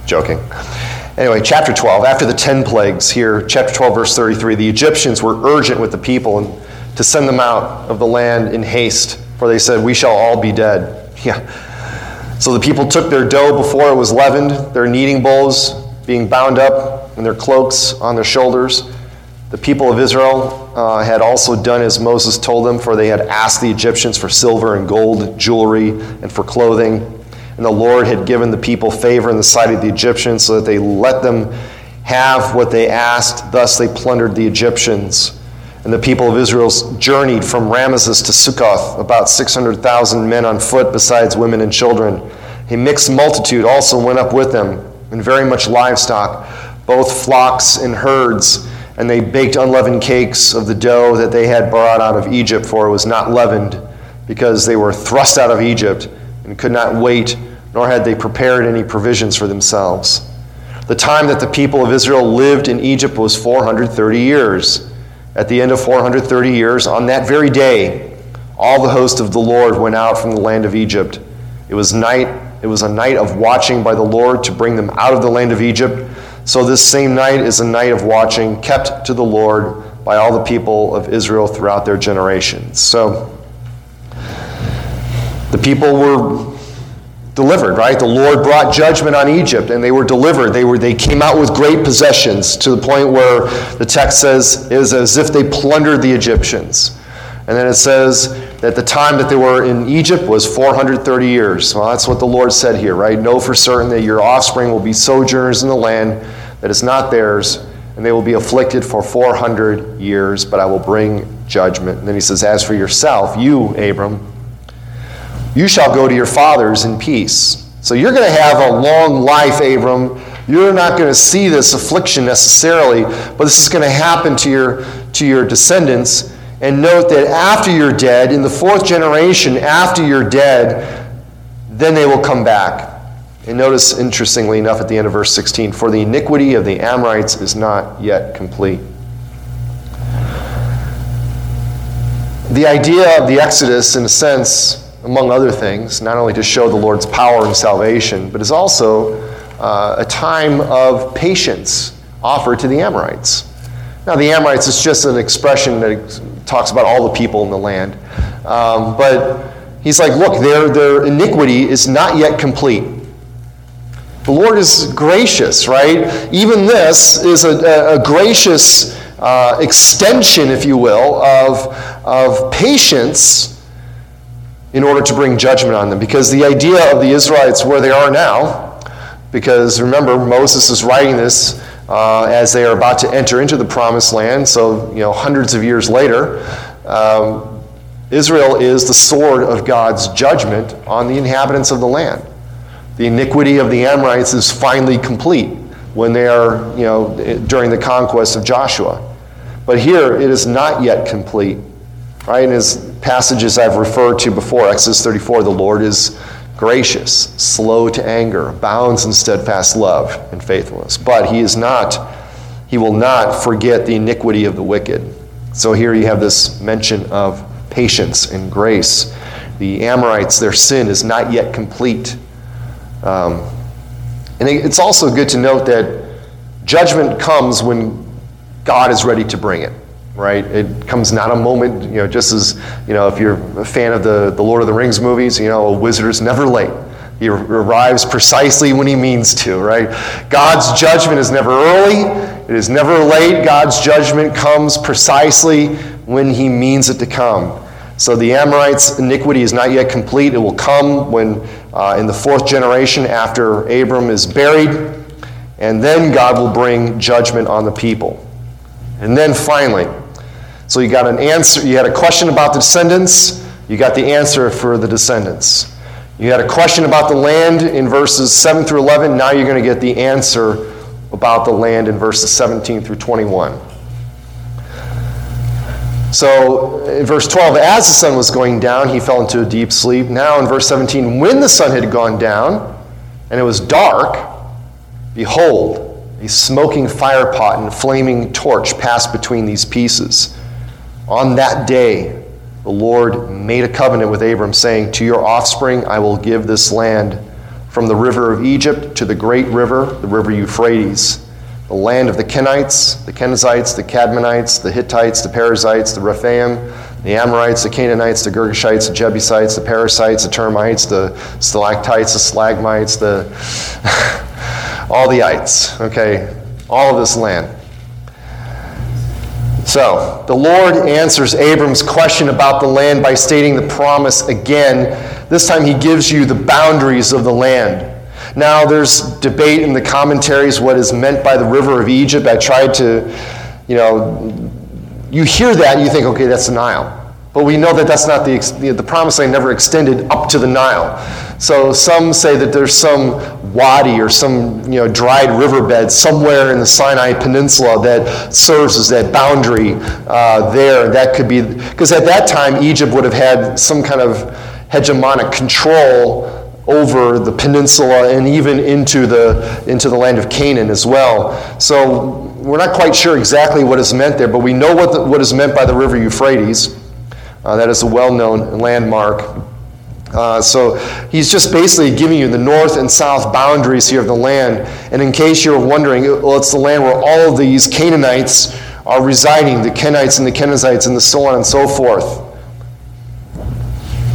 joking. Anyway, chapter 12, after the 10 plagues here, chapter 12, verse 33, the Egyptians were urgent with the people and to send them out of the land in haste, for they said, We shall all be dead. Yeah. So the people took their dough before it was leavened, their kneading bowls being bound up, and their cloaks on their shoulders. The people of Israel uh, had also done as Moses told them, for they had asked the Egyptians for silver and gold, jewelry, and for clothing. And the Lord had given the people favor in the sight of the Egyptians, so that they let them have what they asked. Thus they plundered the Egyptians. And the people of Israel journeyed from Ramesses to Succoth, about 600,000 men on foot, besides women and children. A mixed multitude also went up with them, and very much livestock, both flocks and herds and they baked unleavened cakes of the dough that they had brought out of Egypt, for it was not leavened, because they were thrust out of Egypt and could not wait, nor had they prepared any provisions for themselves. The time that the people of Israel lived in Egypt was 430 years. At the end of 430 years, on that very day, all the host of the Lord went out from the land of Egypt. It was night, it was a night of watching by the Lord to bring them out of the land of Egypt so this same night is a night of watching kept to the Lord by all the people of Israel throughout their generations. So the people were delivered, right? The Lord brought judgment on Egypt and they were delivered. They were they came out with great possessions to the point where the text says it was as if they plundered the Egyptians. And then it says that the time that they were in Egypt was 430 years. Well, that's what the Lord said here, right? Know for certain that your offspring will be sojourners in the land that is not theirs, and they will be afflicted for 400 years, but I will bring judgment. And then he says, As for yourself, you, Abram, you shall go to your fathers in peace. So you're going to have a long life, Abram. You're not going to see this affliction necessarily, but this is going to happen to your, to your descendants and note that after you're dead, in the fourth generation, after you're dead, then they will come back. And notice, interestingly enough, at the end of verse 16, for the iniquity of the Amorites is not yet complete. The idea of the Exodus, in a sense, among other things, not only to show the Lord's power and salvation, but is also uh, a time of patience offered to the Amorites. Now, the Amorites is just an expression that talks about all the people in the land. Um, but he's like, look, their, their iniquity is not yet complete. The Lord is gracious, right? Even this is a, a gracious uh, extension, if you will, of, of patience in order to bring judgment on them. Because the idea of the Israelites where they are now, because remember, Moses is writing this uh, as they are about to enter into the promised land. So, you know, hundreds of years later, um, Israel is the sword of God's judgment on the inhabitants of the land. The iniquity of the Amorites is finally complete when they are, you know, during the conquest of Joshua. But here it is not yet complete. Right? And as passages I've referred to before, Exodus 34, the Lord is gracious, slow to anger, abounds in steadfast love and faithfulness. But he is not, he will not forget the iniquity of the wicked. So here you have this mention of patience and grace. The Amorites, their sin is not yet complete. Um, and it's also good to note that judgment comes when God is ready to bring it right? It comes not a moment, you know, just as, you know, if you're a fan of the, the Lord of the Rings movies, you know, a wizard is never late. He arrives precisely when he means to, right? God's judgment is never early, it is never late. God's judgment comes precisely when he means it to come. So the Amorites' iniquity is not yet complete. It will come when, uh, in the fourth generation after Abram is buried, and then God will bring judgment on the people. And then finally, so you got an answer, you had a question about the descendants, you got the answer for the descendants. You had a question about the land in verses 7 through 11. Now you're going to get the answer about the land in verses 17 through 21. So in verse 12, as the sun was going down, he fell into a deep sleep. Now in verse 17, when the sun had gone down and it was dark, behold, a smoking firepot and flaming torch passed between these pieces. On that day, the Lord made a covenant with Abram, saying, To your offspring I will give this land, from the river of Egypt to the great river, the river Euphrates the land of the Kenites, the Kenizzites, the Cadmonites, the Hittites, the Perizzites, the Rephaim, the Amorites, the Canaanites, the Girgashites, the Jebusites, the Perizzites, the Termites, the Stalactites, the Slagmites, the all the ites, okay? All of this land. So, the Lord answers Abram's question about the land by stating the promise again. This time he gives you the boundaries of the land. Now, there's debate in the commentaries what is meant by the river of Egypt. I tried to, you know, you hear that and you think, okay, that's the Nile. But we know that that's not the, the promised land never extended up to the Nile. So some say that there's some wadi or some you know, dried riverbed somewhere in the Sinai Peninsula that serves as that boundary uh, there. That could be, because at that time, Egypt would have had some kind of hegemonic control over the peninsula and even into the, into the land of Canaan as well. So we're not quite sure exactly what is meant there, but we know what, the, what is meant by the river Euphrates. Uh, that is a well known landmark. Uh, so he's just basically giving you the north and south boundaries here of the land. And in case you're wondering, well, it's the land where all of these Canaanites are residing the Kenites and the Kenizzites and the so on and so forth.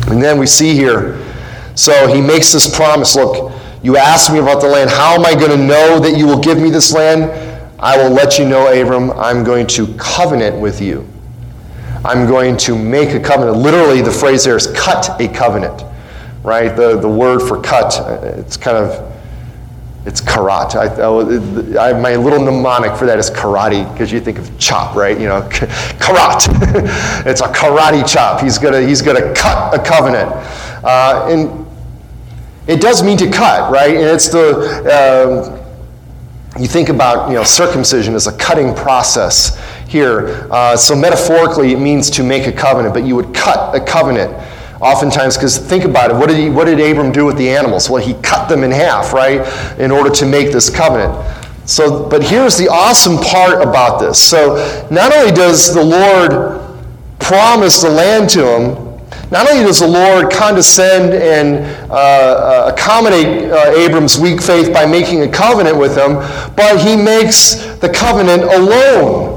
And then we see here so he makes this promise look, you asked me about the land. How am I going to know that you will give me this land? I will let you know, Abram, I'm going to covenant with you. I'm going to make a covenant. Literally, the phrase there is cut a covenant, right? The, the word for cut, it's kind of, it's karat. I, I, my little mnemonic for that is karate, because you think of chop, right? You know, karat. it's a karate chop. He's going he's gonna cut a covenant. Uh, and it does mean to cut, right? And it's the, uh, you think about, you know, circumcision as a cutting process here. Uh, so metaphorically, it means to make a covenant, but you would cut a covenant oftentimes because think about it what did, he, what did abram do with the animals well he cut them in half right in order to make this covenant so but here's the awesome part about this so not only does the lord promise the land to him not only does the Lord condescend and uh, uh, accommodate uh, Abram's weak faith by making a covenant with him, but he makes the covenant alone.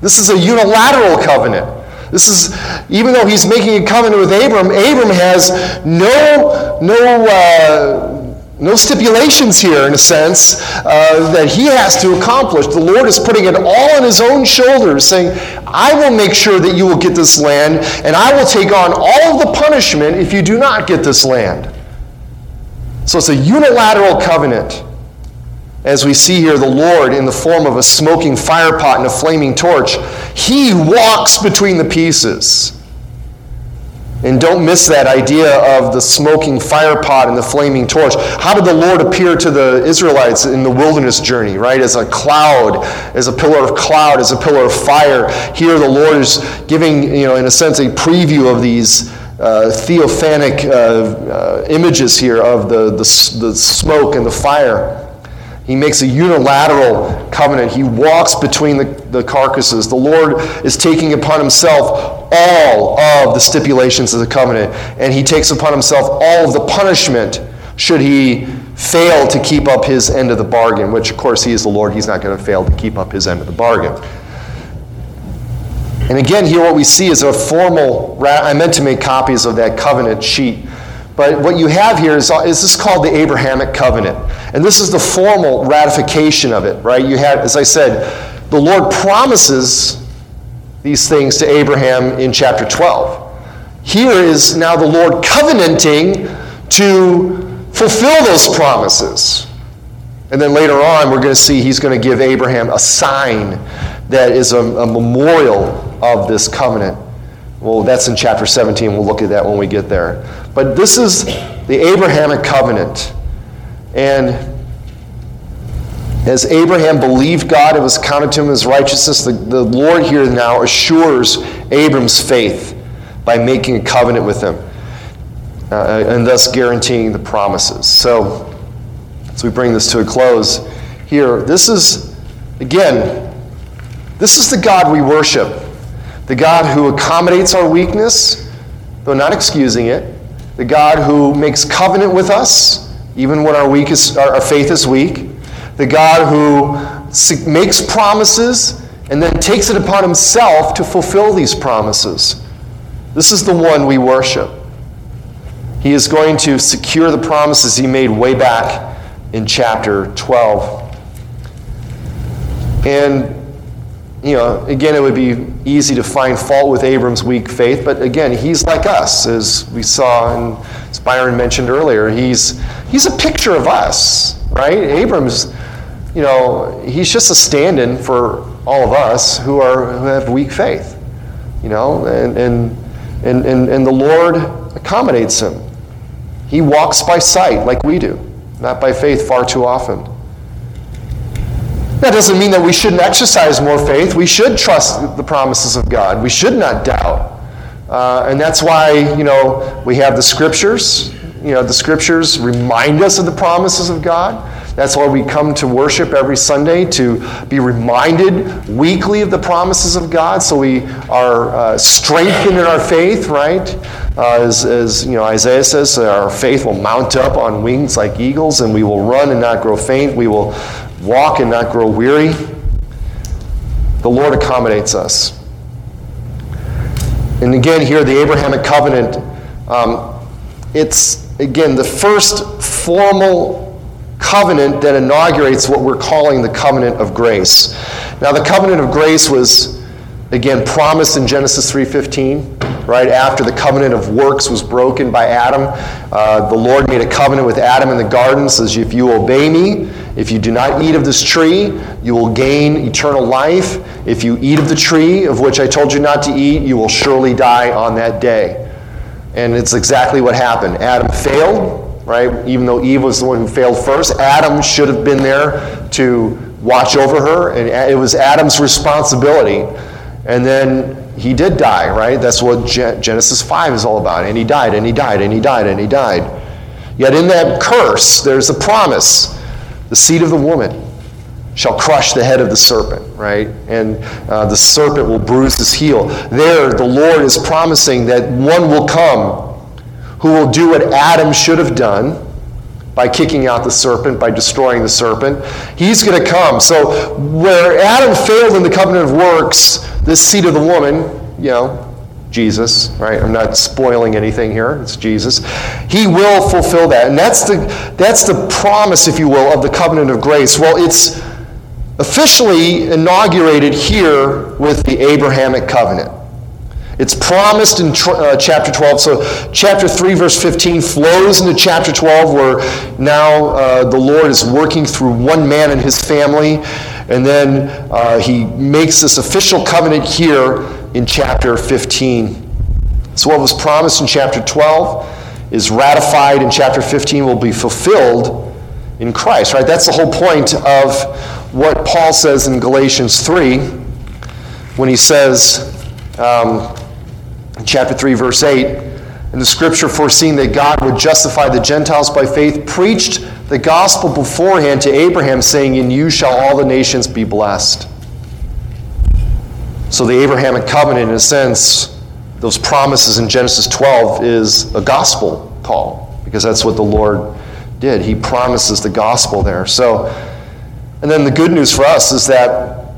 This is a unilateral covenant. This is, even though he's making a covenant with Abram, Abram has no, no, uh, no stipulations here, in a sense, uh, that he has to accomplish. The Lord is putting it all on his own shoulders, saying, I will make sure that you will get this land, and I will take on all of the punishment if you do not get this land. So it's a unilateral covenant. As we see here, the Lord, in the form of a smoking firepot and a flaming torch, he walks between the pieces. And don't miss that idea of the smoking fire pot and the flaming torch. How did the Lord appear to the Israelites in the wilderness journey, right? As a cloud, as a pillar of cloud, as a pillar of fire. Here the Lord is giving, you know, in a sense, a preview of these uh, theophanic uh, uh, images here of the, the, the smoke and the fire. He makes a unilateral covenant. He walks between the, the carcasses. The Lord is taking upon himself all of the stipulations of the covenant, and he takes upon himself all of the punishment should he fail to keep up his end of the bargain, which, of course, he is the Lord. He's not going to fail to keep up his end of the bargain. And again, here what we see is a formal, I meant to make copies of that covenant sheet but what you have here is, uh, is this called the Abrahamic covenant. And this is the formal ratification of it, right? You have, as I said, the Lord promises these things to Abraham in chapter 12. Here is now the Lord covenanting to fulfill those promises. And then later on, we're going to see he's going to give Abraham a sign that is a, a memorial of this covenant. Well, that's in chapter 17. We'll look at that when we get there. But this is the Abrahamic covenant. And as Abraham believed God, it was counted to him as righteousness. The, the Lord here now assures Abram's faith by making a covenant with him uh, and thus guaranteeing the promises. So, as we bring this to a close here, this is, again, this is the God we worship. The God who accommodates our weakness, though not excusing it. The God who makes covenant with us, even when our, is, our faith is weak the God who makes promises and then takes it upon himself to fulfill these promises. This is the one we worship. He is going to secure the promises he made way back in chapter 12. And, you know, again, it would be easy to find fault with Abram's weak faith, but again, he's like us, as we saw and as Byron mentioned earlier. He's, he's a picture of us, right? Abram's you know, he's just a stand-in for all of us who are who have weak faith. You know, and and and and, and the Lord accommodates him. He walks by sight like we do, not by faith far too often. That doesn't mean that we shouldn't exercise more faith. We should trust the promises of God. We should not doubt. Uh, and that's why, you know, we have the scriptures. You know, the scriptures remind us of the promises of God. That's why we come to worship every Sunday to be reminded weekly of the promises of God so we are uh, strengthened in our faith, right? Uh, as, as you know, Isaiah says, our faith will mount up on wings like eagles and we will run and not grow faint. We will walk and not grow weary. The Lord accommodates us. And again, here, the Abrahamic covenant, um, it's, again, the first formal covenant that inaugurates what we're calling the covenant of grace. Now, the covenant of grace was again promised in Genesis 3:15, right after the covenant of works was broken by Adam. Uh, the Lord made a covenant with Adam in the garden, says, "If you obey me, if you do not eat of this tree, you will gain eternal life. If you eat of the tree of which I told you not to eat, you will surely die on that day." And it's exactly what happened. Adam failed right? Even though Eve was the one who failed first, Adam should have been there to watch over her, and it was Adam's responsibility. And then he did die, right? That's what Genesis 5 is all about. And he died, and he died, and he died, and he died. Yet in that curse, there's a promise the seed of the woman shall crush the head of the serpent, right? And uh, the serpent will bruise his heel. There, the Lord is promising that one will come who will do what Adam should have done by kicking out the serpent, by destroying the serpent. He's going to come. So, where Adam failed in the covenant of works, this seed of the woman, you know, Jesus, right? I'm not spoiling anything here. It's Jesus. He will fulfill that. And that's the, that's the promise, if you will, of the covenant of grace. Well, it's officially inaugurated here with the Abrahamic covenant. It's promised in uh, chapter 12. So, chapter 3, verse 15 flows into chapter 12, where now uh, the Lord is working through one man and his family. And then uh, he makes this official covenant here in chapter 15. So, what was promised in chapter 12 is ratified in chapter 15, will be fulfilled in Christ, right? That's the whole point of what Paul says in Galatians 3 when he says, um, chapter 3, verse 8, in the scripture foreseeing that God would justify the Gentiles by faith, preached the gospel beforehand to Abraham, saying, In you shall all the nations be blessed. So the Abrahamic covenant, in a sense, those promises in Genesis 12 is a gospel call, because that's what the Lord did. He promises the gospel there. So, and then the good news for us is that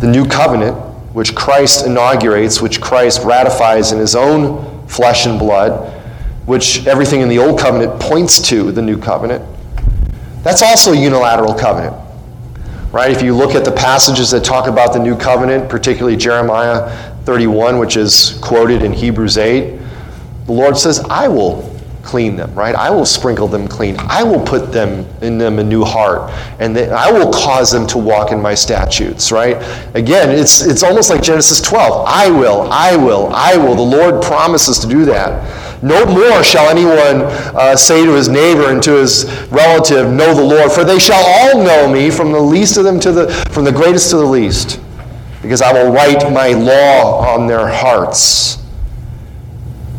the new covenant which Christ inaugurates, which Christ ratifies in his own flesh and blood, which everything in the Old Covenant points to the New Covenant, that's also a unilateral covenant. Right? If you look at the passages that talk about the New Covenant, particularly Jeremiah 31, which is quoted in Hebrews 8, the Lord says, I will clean them, right? I will sprinkle them clean. I will put them in them a new heart, and they, I will cause them to walk in my statutes, right? Again, it's it's almost like Genesis 12. I will, I will, I will. The Lord promises to do that. No more shall anyone uh, say to his neighbor and to his relative, Know the Lord, for they shall all know me, from the least of them to the, from the greatest to the least, because I will write my law on their hearts.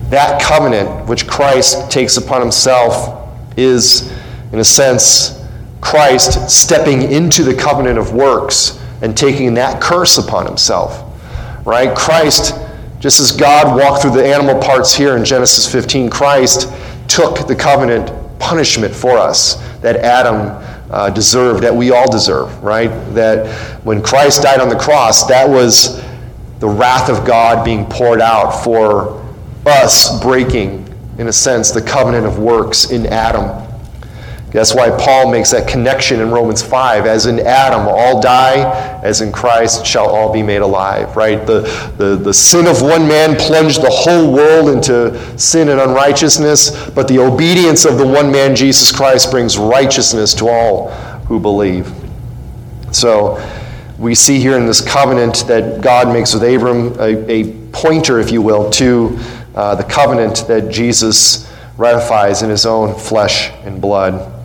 That covenant which Christ takes upon himself is, in a sense, Christ stepping into the covenant of works and taking that curse upon himself. Right? Christ, just as God walked through the animal parts here in Genesis 15, Christ took the covenant punishment for us that Adam uh, deserved, that we all deserve, right? That when Christ died on the cross, that was the wrath of God being poured out for us breaking, in a sense, the covenant of works in Adam. That's why Paul makes that connection in Romans 5. As in Adam, all die, as in Christ shall all be made alive, right? The, the, the sin of one man plunged the whole world into sin and unrighteousness, but the obedience of the one man, Jesus Christ, brings righteousness to all who believe. So we see here in this covenant that God makes with Abram a, a pointer, if you will, to uh, the covenant that Jesus ratifies in his own flesh and blood.